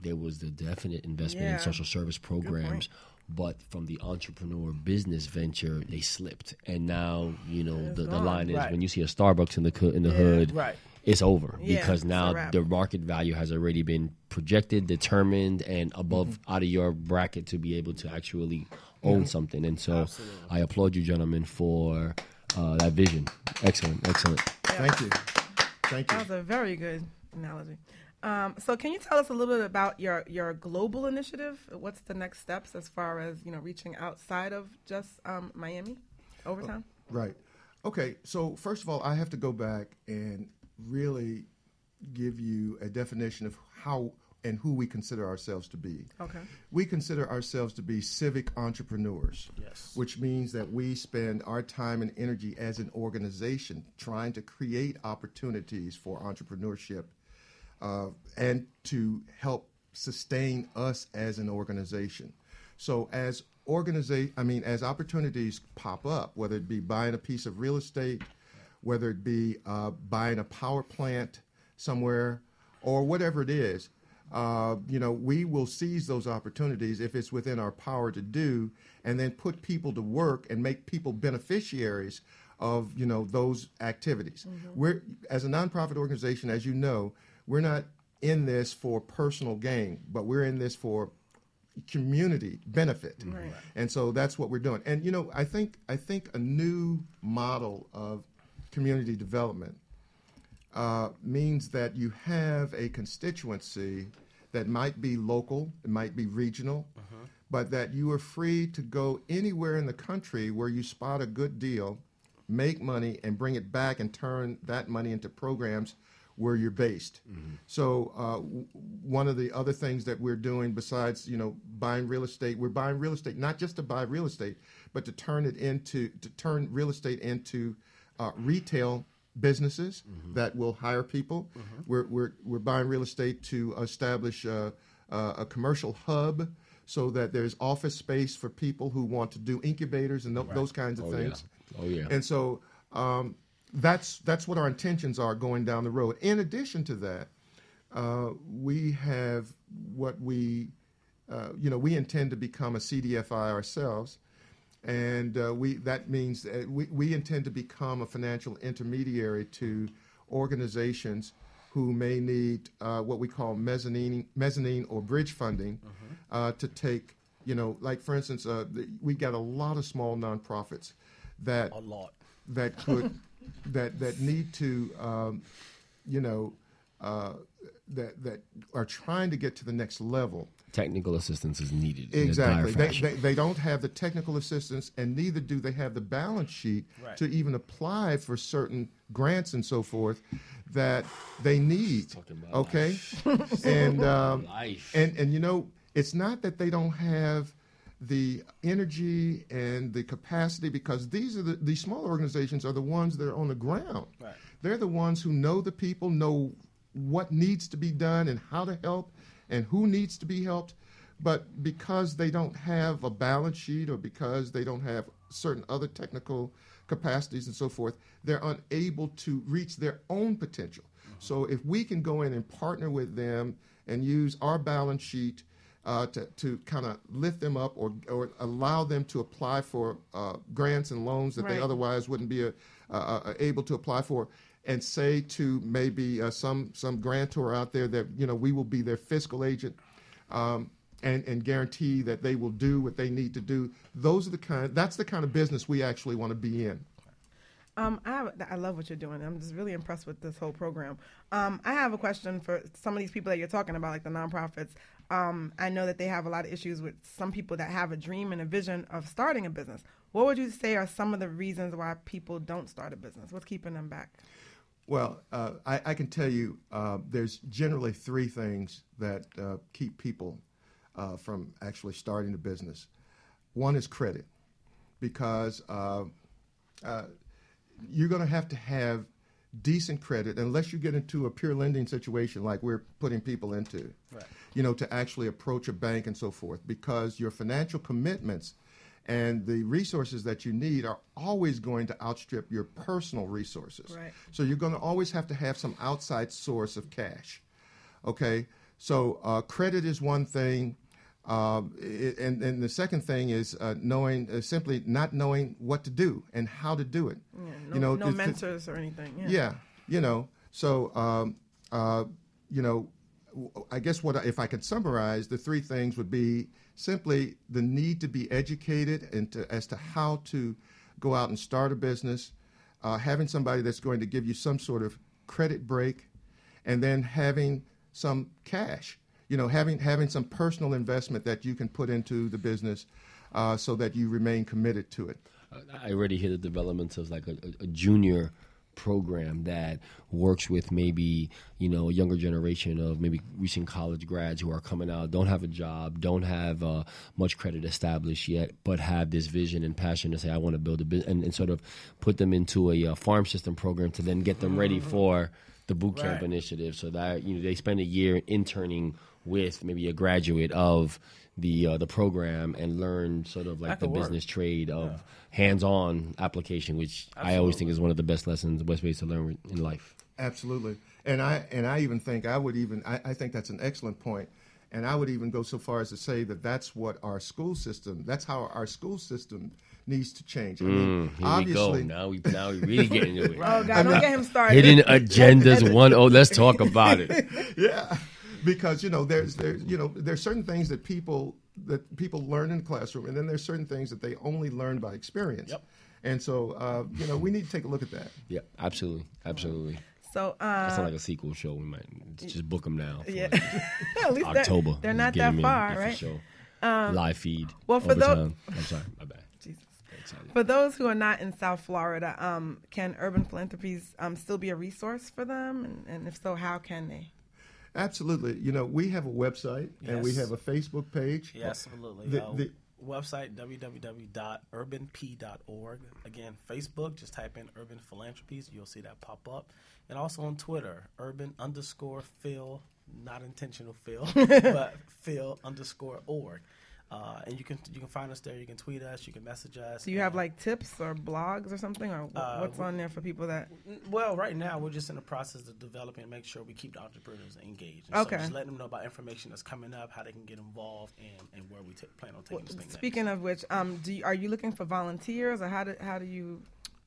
There was the definite investment Yeah. in social service programs, but from the entrepreneur business venture, they slipped. And now, you know, the, the line is Right. when you see a Starbucks in the in the Yeah. hood, Right. it's over Yeah, because now the market value has already been projected, determined, and above Mm-hmm. out of your bracket to be able to actually own something. And so, Absolutely. I applaud you, gentlemen, for uh, that vision. Excellent, excellent. Thank you. Thank you. That was a very good analogy. Um, so, can you tell us a little bit about your your global initiative? What's the next steps as far as you know reaching outside of just um, Miami, Overtown? Right. Okay. So first of all, I have to go back and really give you a definition of how and who we consider ourselves to be. Okay. We consider ourselves to be civic entrepreneurs. Yes. Which means that we spend our time and energy as an organization trying to create opportunities for entrepreneurship uh, and to help sustain us as an organization. So, as organize, I mean, as opportunities pop up, whether it be buying a piece of real estate, whether it be uh, buying a power plant somewhere, or whatever it is, uh, you know, we will seize those opportunities if it's within our power to do, and then put people to work and make people beneficiaries of you know those activities. We're as a nonprofit organization, as you know, we're not in this for personal gain, but we're in this for community benefit. Right. And so that's what we're doing. And you know, I think I think a new model of community development uh, means that you have a constituency that might be local, it might be regional, but that you are free to go anywhere in the country where you spot a good deal, make money, and bring it back and turn that money into programs where you're based. So uh, w- one of the other things that we're doing besides you know buying real estate, we're buying real estate not just to buy real estate, but to turn it into to turn real estate into uh, retail businesses that will hire people. We're, we're we're buying real estate to establish uh, a commercial hub. So that there's office space for people who want to do incubators and tho- those kinds of Oh, yeah. things. Oh, yeah. And so um, that's that's what our intentions are going down the road. In addition to that, uh, we have what we, uh, you know, we intend to become a CDFI ourselves, and uh, we that means that we, we intend to become a financial intermediary to organizations who may need uh, what we call mezzanine mezzanine or bridge funding uh, to take. You know, like for instance, uh, the, we got a lot of small nonprofits that A lot. that could that that need to um, you know uh, that that are trying to get to the next level. Technical assistance is needed. Exactly. In They, they, they don't have the technical assistance, and neither do they have the balance sheet Right. to even apply for certain grants and so forth that they need. Okay, and um, Life. and and you know, it's not that they don't have the energy and the capacity because these are the these small organizations are the ones that are on the ground. Right. They're the ones who know the people, know what needs to be done and how to help and who needs to be helped. But because they don't have a balance sheet or because they don't have certain other technical capacities and so forth, they're unable to reach their own potential. So if we can go in and partner with them and use our balance sheet uh, to, to kind of lift them up or, or allow them to apply for uh, grants and loans that they otherwise wouldn't be uh, uh, uh, able to apply for and say to maybe uh, some some grantor out there that you know we will be their fiscal agent um, and and guarantee that they will do what they need to do those are the kind that's the kind of business we actually want to be in Um, I I love what you're doing. I'm just really impressed with this whole program. Um, I have a question for some of these people that you're talking about, like the nonprofits. Um, I know that they have a lot of issues with some people that have a dream and a vision of starting a business. What would you say are some of the reasons why people don't start a business? What's keeping them back? Well, uh, I, I can tell you uh, there's generally three things that uh, keep people uh, from actually starting a business. One is credit, because uh, uh, you're going to have to have decent credit unless you get into a peer lending situation like we're putting people into. Right. You know, to actually approach a bank and so forth, because your financial commitments and the resources that you need are always going to outstrip your personal resources. Right. So you're going to always have to have some outside source of cash. Okay, so uh, credit is one thing, um, i and and the second thing is uh, knowing uh, simply not knowing what to do and how to do it. Yeah, no, you know, no to- to- mentors or anything. Yeah. yeah, you know. So, um, uh, you know, I guess what I, if I could summarize the three things would be simply the need to be educated and to, as to how to go out and start a business, uh, having somebody that's going to give you some sort of credit break, and then having some cash. You know, having having some personal investment that you can put into the business, uh, so that you remain committed to it. I already hear the developments of like a, a junior program that works with maybe you know a younger generation of maybe recent college grads who are coming out don't have a job don't have uh, much credit established yet but have this vision and passion to say i want to build a business and, and sort of put them into a, uh farm system program to then get them ready for the boot camp Right. initiative so that you know they spend a year interning with maybe a graduate of the uh, the program and learn sort of like That the could work. business trade of hands-on application, which I always think is one of the best lessons, the best ways to learn in life. Absolutely, and I and I even think I would even I, I think that's an excellent point, and I would even go so far as to say that that's what our school system. That's how our school system needs to change. I mean, Mm, here obviously, we go. Now we now we really get into it. Oh God, don't get him started. Hidden agendas one oh. Let's talk about it. yeah, because you know there's there's you know there's certain things that people that people learn in the classroom, and then there's certain things that they only learn by experience. Yep. And so uh, you know we need to take a look at that. Yeah, absolutely, absolutely. So That's uh, not like a sequel show. We might just book them now. for yeah, like at least they're- October. They're, not that that 'em in, far, right? show. Um, Live feed. well, for all the. I'm sorry, my bad. Jesus. For those who are not in South Florida, um, can Urban Philanthropies um, still be a resource for them? And, and if so, how can they? Absolutely. You know, we have a website and we have a Facebook page. Yes, absolutely. The- uh, the- website www.urbanp.org. Again, Facebook, just type in Urban Philanthropies, you'll see that pop up. And also on Twitter, urban underscore Phil, not intentional Phil, but Phil underscore org. Uh, and you can you can find us there. You can tweet us. You can message us. Do you have like tips or blogs or something, or Uh, what's we- on there for people that? Well, right now we're just in the process of developing and make sure we keep the entrepreneurs engaged. And Okay. So just letting them know about information that's coming up, how they can get involved, and, and where we ta- plan on taking this thing. next. Speaking of which, um, do you, are you looking for volunteers, or how do how do you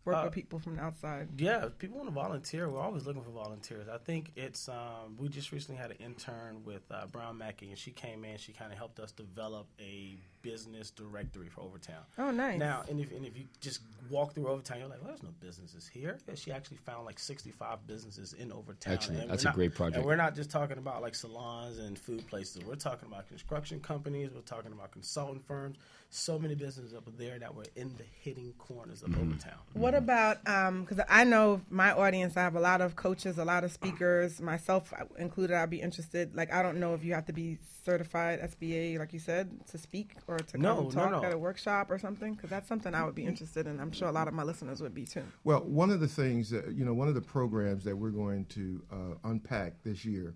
work Uh, with people from the outside? Yeah, people want to volunteer. We're always looking for volunteers. I think it's. Um, we just recently had an intern with uh, Brown Mackie, and she came in. She kind of helped us develop a business directory for Overtown. Oh, nice. Now, and if and if you just walk through Overtown, you're like, well, there's no businesses here. Yeah, she actually found like 65 businesses in Overtown. Excellent. And That's a not- great project. And we're not just talking about like salons and food places. We're talking about construction companies. We're talking about consulting firms. So many businesses up there that were in the hidden corners of Mm-hmm. Overtown. What about because I know my audience, I have a lot of coaches, a lot of speakers, myself included. I'd be interested. Like, I don't know if you have to be certified SBA, like you said, to speak or to come No, no, talk no. at a workshop or something. Because that's something I would be interested in. I'm sure a lot of my listeners would be too. Well, one of the things that, you know, one of the programs that we're going to uh, unpack this year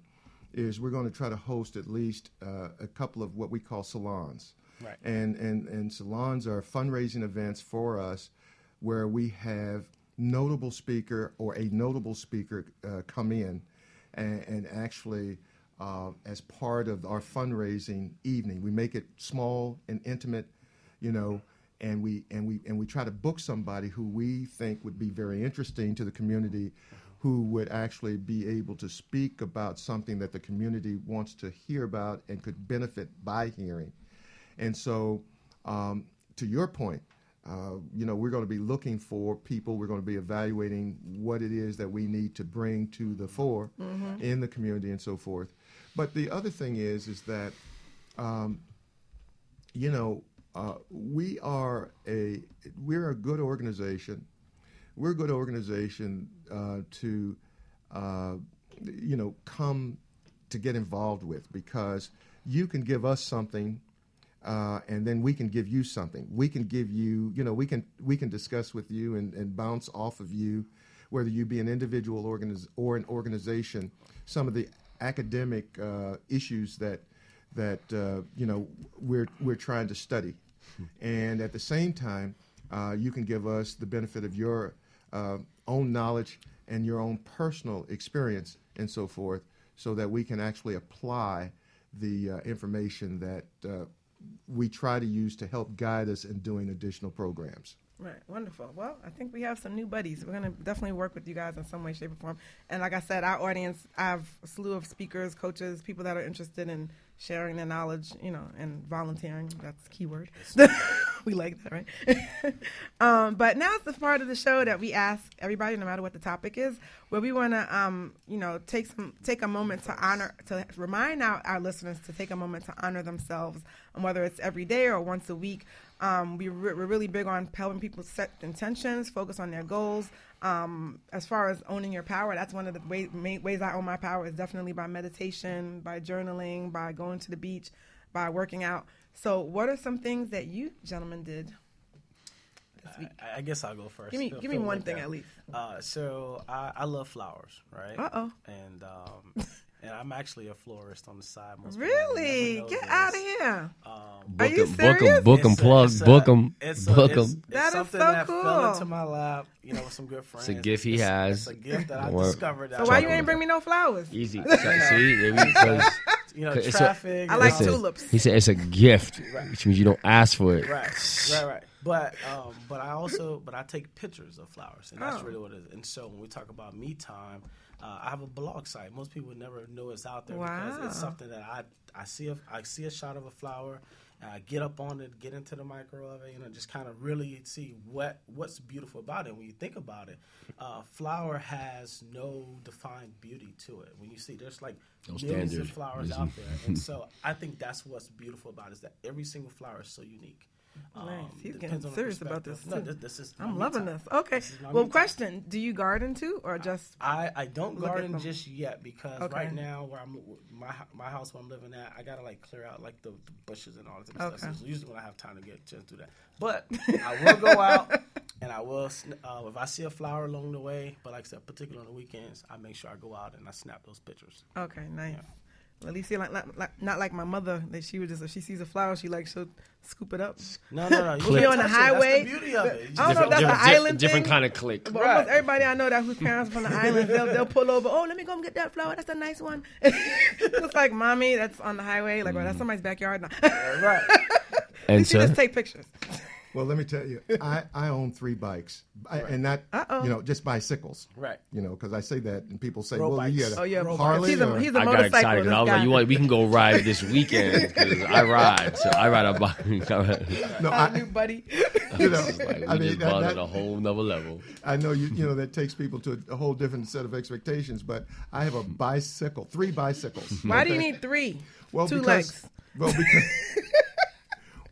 is we're going to try to host at least uh, a couple of what we call salons. Right. And, and, and salons are fundraising events for us where we have notable speaker or a notable speaker uh, come in and, and actually uh, as part of our fundraising evening. We make it small and intimate, you know, and we and we and we try to book somebody who we think would be very interesting to the community, who would actually be able to speak about something that the community wants to hear about and could benefit by hearing. And so, um, to your point, uh, you know, we're going to be looking for people. We're going to be evaluating what it is that we need to bring to the fore Mhm. in the community and so forth. But the other thing is, is that, um, you know, uh, we are a we're a good organization. We're a good organization uh, to, uh, you know, come to get involved with because you can give us something uh, and then we can give you something. We can give you, you know, we can we can discuss with you and, and bounce off of you, whether you be an individual organiz- or an organization, some of the academic uh, issues that that uh, you know we're we're trying to study, and at the same time, uh, you can give us the benefit of your uh, own knowledge and your own personal experience and so forth, so that we can actually apply the uh, information that uh, we try to use to help guide us in doing additional programs. Right, wonderful. Well, I think we have some new buddies. We're gonna definitely work with you guys in some way, shape, or form. And like I said, our audience, I have a slew of speakers, coaches, people that are interested in sharing their knowledge, you know, and volunteering. That's keyword. we like that, right? um, but now it's the part of the show that we ask everybody, no matter what the topic is, where we want to, um, you know, take some take a moment to honor, to remind our, our listeners to take a moment to honor themselves, and whether it's every day or once a week. Um, we re- we're really big on helping people set intentions, focus on their goals. Um, as far as owning your power, that's one of the way, ways I own my power is definitely by meditation, by journaling, by going to the beach, by working out. So, what are some things that you gentlemen did this week? I, I guess I'll go first. Give me- give me one like thing that. at least. Uh, so I, I love flowers, right? Uh-oh. And um, and I'm actually a florist on the side. Most Really? Get this. out of here. Um, Are you 'em, book 'em, serious? book 'em, It's a- plug, it's a- book 'em, it's a- book it's- 'em. it's That is something so that cool. fell into my lap, you know, with some good friends. It's a gift he It's- has. It's a gift that I Or- discovered. That So why I- you ain't bring me no flowers? Easy. So- See, there we. You know, It's a- traffic. I like and all- tulips. He said it's a gift, which means you don't ask for it. Right, right, right. But um, but I also but I take pictures of flowers, and that's Oh. really what it is. And so when we talk about me time, uh, I have a blog site. Most people would never know it's out there because Wow. it's something that I I see a, I see a shot of a flower. And I get up on it, get into the micro of it, you know, just kind of really see what what's beautiful about it. When you think about it, uh, flower has no defined beauty to it. When you see, there's like No millions standard. of flowers Mhm. out there, and so I think that's what's beautiful about it is that every single flower is so unique. Nice. Um, He's getting serious about this No, this, this is I'm loving this. Okay. This Well, question: Do you garden too, or just? I, I don't garden just yet because Okay. right now where I'm my my house where I'm living at I gotta like clear out like the, the bushes and all that of stuff. Okay. So usually when I have time to get a chance to do that, but I will go out and I will uh, if I see a flower along the way. But like I said, particularly on the weekends, I make sure I go out and I snap those pictures. Okay, nice. Well, at least you're like, not, like not like my mother that she would just if she sees a flower she like she'll scoop it up. No, no, no. You When can't on the touch it. That's the highway. beauty of it. I don't know if that's different, the di- island different thing. kind of click. But almost everybody I know that whose parents from the island, they'll, they'll pull over. Oh, let me go and get that flower. That's a nice one. it's like mommy, that's on the highway. Like, well, that's mm. somebody's backyard. No. right. And you sir, just take pictures. Well, let me tell you, I, I own three bikes, I, and not Uh-oh. you know just bicycles. Right. You know, because I say that, and people say, Road "Well, you bikes. got a Oh, yeah. Harley." He's a- he's a I got excited because this I was like, "You want? We can go ride this weekend because I ride. So I ride a bike. no, Uh, I, new buddy. you know, like, we I mean, just that- bond that- at a whole nother level. I know you. You know that takes people to a, a whole different set of expectations. But I have a bicycle, three bicycles. Why do you need three? well, Two because, legs. Well, because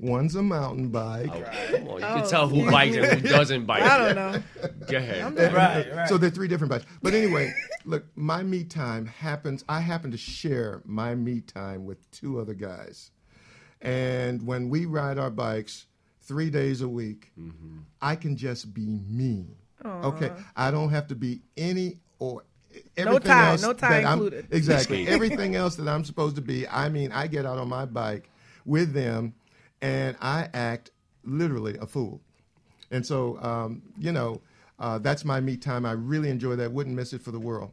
one's a mountain bike. Come on, you Oh, can tell who excuse bikes and who doesn't bike. I don't know. Go ahead. I'm Right, right. So they're three different bikes. But anyway, look, my me time happens. I happen to share my me time with two other guys, and when we ride our bikes three days a week, mm-hmm. I can just be me. Okay, I don't have to be any or. Everything tie, else no tie that I'm- included. exactly. Everything else that I'm supposed to be. I mean, I get out on my bike with them, and I act literally a fool. And so, um, you know, uh, that's my me time. I really enjoy that. Wouldn't miss it for the world.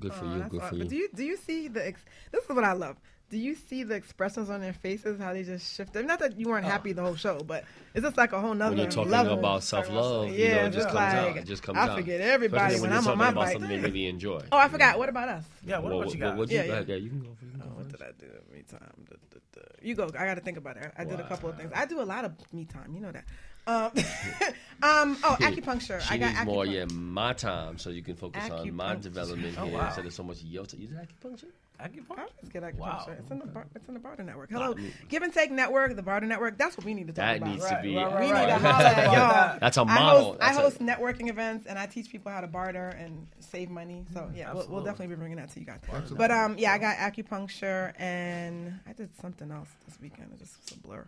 Good for Oh, you. that's Good aw- for but you. do you do you see the? Ex- this is what I love. Do you see the expressions on their faces? How they just shifted. Not that you weren't happy the whole show, but it's just like a whole nother when you're talking level. about self love, Yeah, you know, it just just comes out. like, It just comes I out. forget everybody Especially when you're I'm on talking my about bike. something they really enjoy. Oh, I forgot. What about us? Yeah. What, what you got? What, Yeah, you, yeah. yeah. you can go. You can go Oh, what did I do? Me time. Duh, duh, duh. You go. I got to think about it. I did a couple of things. I do a lot of me time. You know that. Um, um oh, acupuncture. She I got needs acupuncture. more, yeah, my time, so you can focus on my development Oh, here wow. instead of so much your time. You do acupuncture? Acupuncture? Let's get acupuncture. Wow. It's in the bar, it's in the Barter Network. Hello, Give and Take Network, the Barter Network. That's what we need to talk That about. needs to be. right, we need to holler at y'all. That's a I model. host, That's I a- host networking events and I teach people how to barter and save money. So yeah, we'll, we'll definitely be bringing that to you guys. But um, yeah, I got acupuncture and I did something else this weekend. It just was a blur.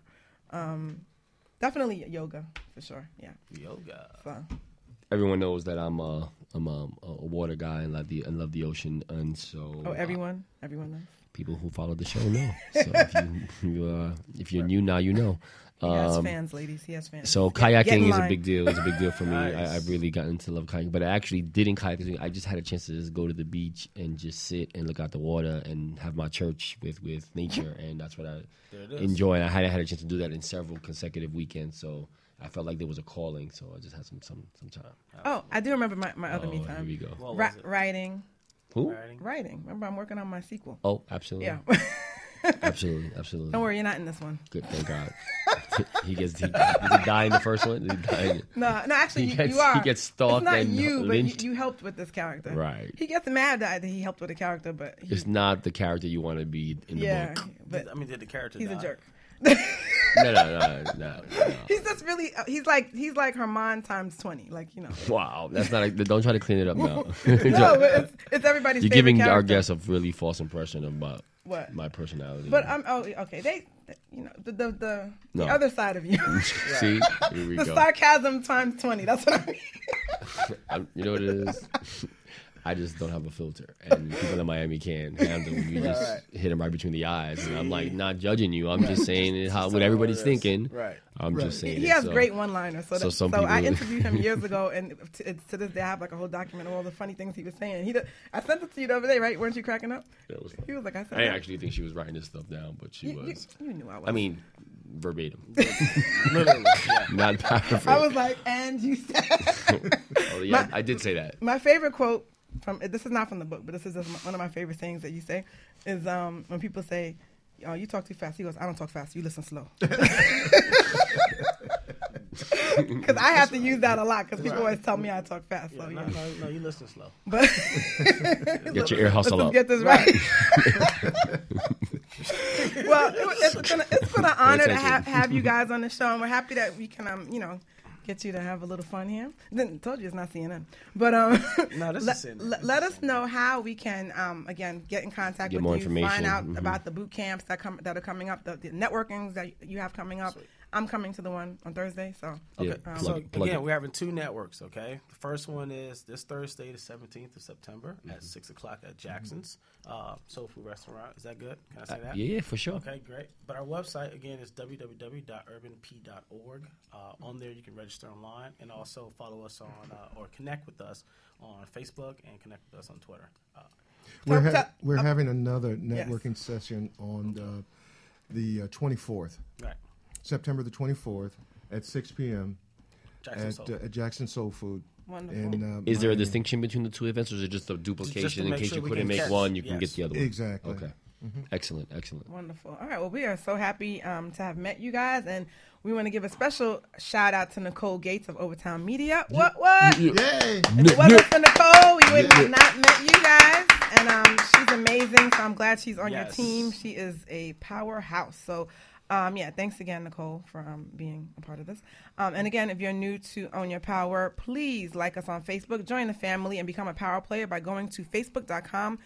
Um, definitely yoga for sure. Yeah. Yoga. So Everyone knows that I'm a, I'm a, a water guy and love the and love the ocean, and so oh, uh, everyone, everyone knows. people who follow the show know. So if you, you uh, if you're new now, you know. He has Um, fans, ladies. He has fans. So Get- get in kayaking is a big deal. It's a big deal for me. I, Nice. I've really gotten to love kayaking, but I actually didn't kayak. I just had a chance to just go to the beach and just sit and look out the water and have my church with with nature, and that's what I There it is. enjoy. And I hadn't had a chance to do that in several consecutive weekends, so I felt like there was a calling. So I just had some some some time. Oh, I do remember my, my other Oh, me here we go. What Ri- writing, Who? Writing? writing. Remember, I'm working on my sequel. Oh, absolutely. Yeah. absolutely, absolutely. Don't worry, you're not in this one. Good, thank God. he gets he, did he die in the first one? He die in- No, no, actually, He you, gets- you are. he gets stalked It's not and you, but you, you helped with this character. Right. He gets mad that he helped with the character, but he, It's not the character you want to be in the yeah, book. but I mean, did the character he's a jerk. No, no, no, no, no. He's just really. uh, He's like he's like Herman times twenty. Like you know. Wow, that's not. A, don't try to clean it up now. no, but it's, it's everybody's You're giving our guests a really false impression about What? my personality. But I'm oh okay. They, you know, the the the, No. the other side of you. see, here we the go. sarcasm times twenty. That's what I mean. I'm- you know what it is. I just don't have a filter, and people in Miami can handle when you just Right. hit them right between the eyes. And I'm like, not judging you. I'm just saying it how Just what how everybody's it is. thinking. Right. I'm Right. just saying. He it, has so- great one-liners. So, so that, some so I interviewed him years ago, and t- it's, to this day I have like a whole document of all the funny things he was saying. He, did, I sent it to you the other day, right? Weren't you cracking up? That was He was like, I said. I didn't actually think she was writing this stuff down, but she You- you- was. you knew I was. I mean, verbatim. Literally, yeah. Not paraphrasing. I was like, and you said. Oh, yeah, My- I did say that. My favorite quote from this is not from the book, but this is just one of my favorite things that you say is um, when people say, "Oh, you talk too fast." He goes, "I don't talk fast. You listen slow." Because I have to use that a lot because people Right. always tell me I talk fast. So Yeah, yeah, no, no, no, you listen slow. But Get your ear hustle Let's up. Get this right. well, it, it's been a, it's been an honor to attention. have, have you guys on the show, and we're happy that we can, um, you know, get you to have a little fun here. Then told you it's not CNN, but um, No, this is let, CNN. let- let us know how we can, um, again, get in contact Get with more you, find information. out Mhm. about the boot camps that come that are coming up, the, the networkings that you have coming up. I'm coming to the one on Thursday, so Yeah, Okay, um, so plug plug again, it. we're having two networks. Okay, the first one is this Thursday, the seventeenth of September Mm-hmm. at six o'clock at Jackson's uh, Soul Food Restaurant. Is that good? Can I say Uh, that? yeah, for sure. Okay, great. But our website again is www.urbanp.org. Uh, on there, you can register online and also follow us on uh, or connect with us on Facebook and connect with us on Twitter. Uh, We're, ha- we're having another yes. networking session on uh, the uh, 24th, right. September the 24th at 6 p.m. Jackson at, Soul uh, at Jackson Soul Food. Wonderful. In, uh, Is there a Miami. distinction between the two events, or is it just a duplication in case sure you couldn't make catch- one, you can get the other one? Exactly. Okay. Excellent, excellent. Wonderful. All right. Well, we are so happy um, to have met you guys, and we want to give a special shout out to Nicole Gates of Overtown Media. What? What? Yay! If it wasn't for Nicole, we would have not met you guys. And um, she's amazing. So I'm glad she's on your team. She is a powerhouse. So. Um, yeah, thanks again, Nicole, for um, being a part of this. Um, and again, if you're new to Own Your Power, please like us on Facebook, join the family, and become a power player by going to facebook.com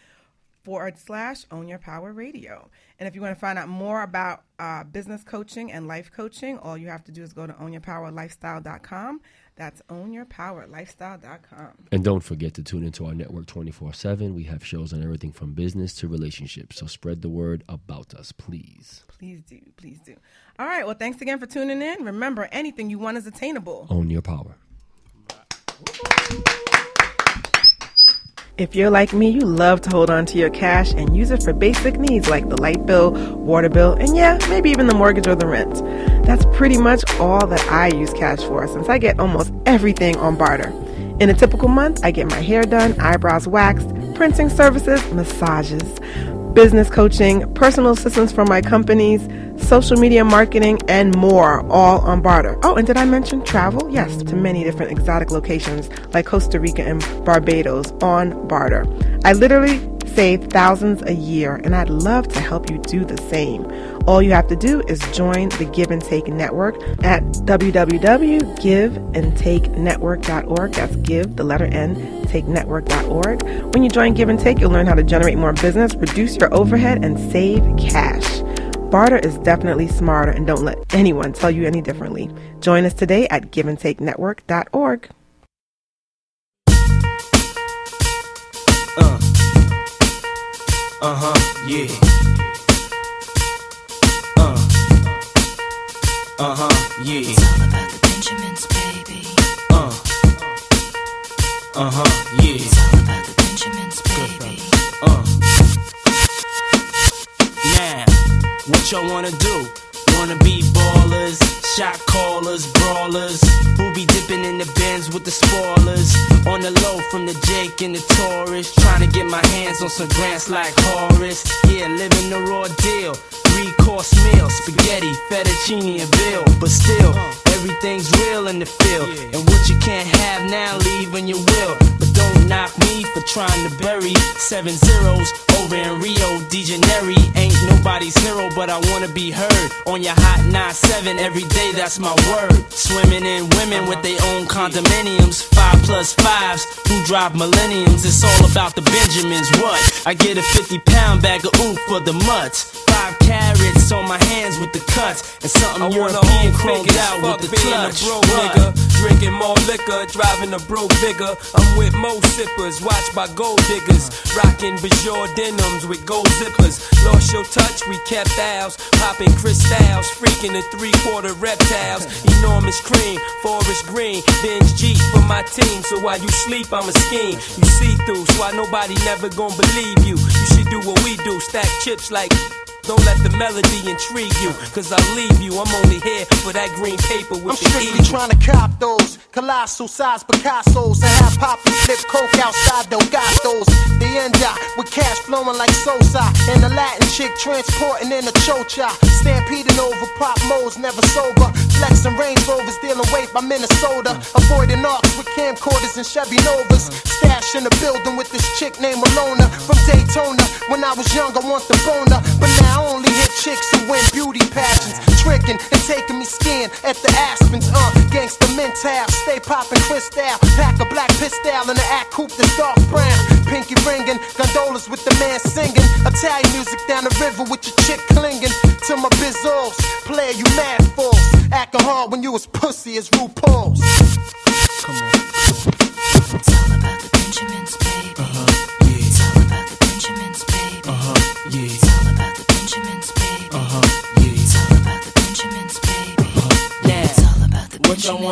forward slash own your power radio. And if you want to find out more about uh, business coaching and life coaching, all you have to do is go to ownyourpowerlifestyle.com. That's ownyourpowerlifestyle.com. And don't forget to tune into our network 24 7. We have shows on everything from business to relationships. So spread the word about us, please. Please do. Please do. All right. Well, thanks again for tuning in. Remember, anything you want is attainable. Own your power. If you're like me, you love to hold on to your cash and use it for basic needs like the light bill, water bill, and yeah, maybe even the mortgage or the rent. That's pretty much all that I use cash for since I get almost everything on barter. In a typical month, I get my hair done, eyebrows waxed, printing services, massages, business coaching, personal assistance for my companies, social media marketing, and more, all on barter. Oh, and did I mention travel? Yes, to many different exotic locations like Costa Rica and Barbados on barter. I literally save thousands a year, and I'd love to help you do the same. All you have to do is join the Give and Take Network at www.giveandtakenetwork.org. That's give, the letter N, takenetwork.org. When you join Give and Take, you'll learn how to generate more business, reduce your overhead, and save cash. Barter is definitely smarter, and don't let anyone tell you any differently. Join us today at giveandtakenetwork.org. Uh. Uh huh, yeah. Uh huh, yeah. It's all about the Benjamins, baby. Uh. Uh huh, yeah. It's all about the Benjamins, baby. Uh. Now, what y'all wanna do? Wanna be ballers, shot callers, brawlers, who be dipping in the Benz with the spoilers. On the low from the Jake and the Taurus, trying to get my hands on some grants like Horace. Yeah, living the raw deal. Three course meal, spaghetti, fettuccine, and bill. But still, uh. everything's real in the field. And what you can't have now, leave when you will. But knock me for trying to bury seven zeros over in Rio de Janeiro. Ain't nobody's hero, but I wanna be heard on your hot 9-7 every day. That's my word. Swimming in women with their own condominiums, five plus fives who drive millenniums. It's all about the Benjamins. What? I get a 50 pound bag of oof for the mutts. Five carrots on my hands with the cuts, and something I European chromed out with the clutch. broke What? nigga. Drinking more liquor, driving a broke bigger. I'm with mo sippers, watched by gold diggers. Rocking Bajor denims with gold zippers. Lost your touch, we kept ours. Popping Cristals, freaking the three quarter reptiles. Enormous cream, forest green. Benz Jeep for my team. So while you sleep, I'm a scheme. You see through, so why nobody never gonna believe you. You should do what we do, stack chips like. Don't let the melody intrigue you, cause I'll leave you. I'm only here for that green paper with I'm the strictly trying to cop those colossal size Picasso's and have Poppy flip coke outside Delgados. The end up with cash flowing like Sosa and a Latin chick transporting in a chocha. Stampeding over pop modes, never sober. Flexing Range Rovers, dealing weight by Minnesota. Avoiding arcs with camcorders and Chevy Novas. Stash in the building with this chick named Alona from Daytona. When I was young, I want the boner, but now Only hit chicks who win beauty pageants. Tricking and taking me skiing at the Aspens. Uh, gangsta mental, stay popping Cristal. Pack a black pistol and an act coupe that's dark brown. Pinky ringing, gondolas with the man singing. Italian music down the river with your chick clinging to my bizzles. Player, you mad fools. Acting hard when you was pussy as RuPaul's. Come on. It's all about the Benjamins,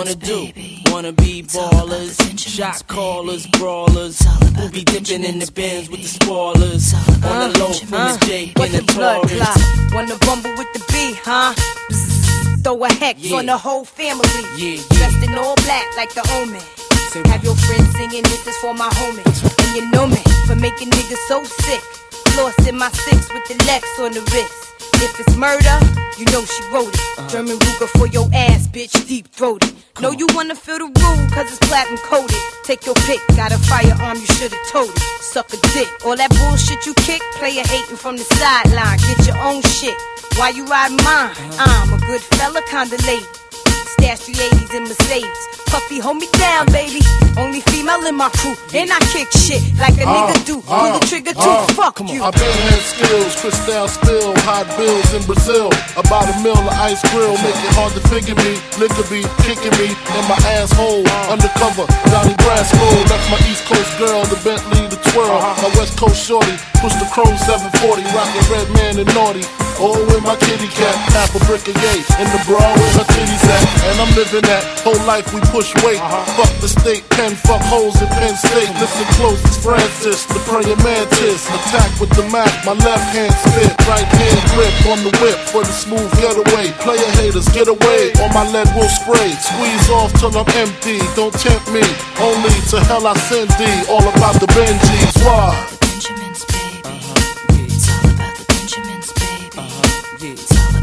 wanna Benjamins, do? Wanna be ballers, shot callers, brawlers, who be dipping in the Benz with the spoilers. On the low from the Jake What and the the blood Taurus. Wanna bumble with the B, huh? Throw a hex Yeah. on the whole family. Yeah, Dressed in all black like the omen. Have your friends singing, this is for my homies. And you know me for making niggas so sick. Lost in my six with the Lex on the wrist. If it's murder, you know she wrote it. Uh-huh. German Ruger for your ass, bitch, deep throated. Know you wanna feel the rule, cause it's platinum coated. Take your pick, got a firearm, you should've told it. Suck a dick. All that bullshit you kick, player hating from the sideline. Get your own shit. Why you riding mine? I'm a good fella, kinda lady. Stash 380s in Mercedes. Puffy, hold me down, baby. Only female in my crew. And I kick shit like a nigga do. Pull the trigger too. uh, Fuck you. I've been had skills, crystal spill, hot bills in Brazil. About a mill of ice grill, make it hard to figure me. Nigga be kicking me in my asshole. Undercover, Johnny Brasco. Left my East Coast girl, the Bentley, the twirl. My West Coast shorty, push the chrome 740, rockin' red man and naughty. All with my kitty cat, half a brick of yay. In the bra with her titties at. And I'm living that whole life we push weight. Uh-huh. Fuck the state, pen, fuck holes in Penn State. Listen close, it's Francis, the praying mantis. Attack with the Mac, my left hand spit. Right hand grip on the whip for the smooth getaway. Player haters, get away, or my lead will spray. Squeeze off till I'm empty, don't tempt me. Only to hell I send thee. All about the Benjis, why? Benjamins, baby. It's all about the Benjamins, baby. It's all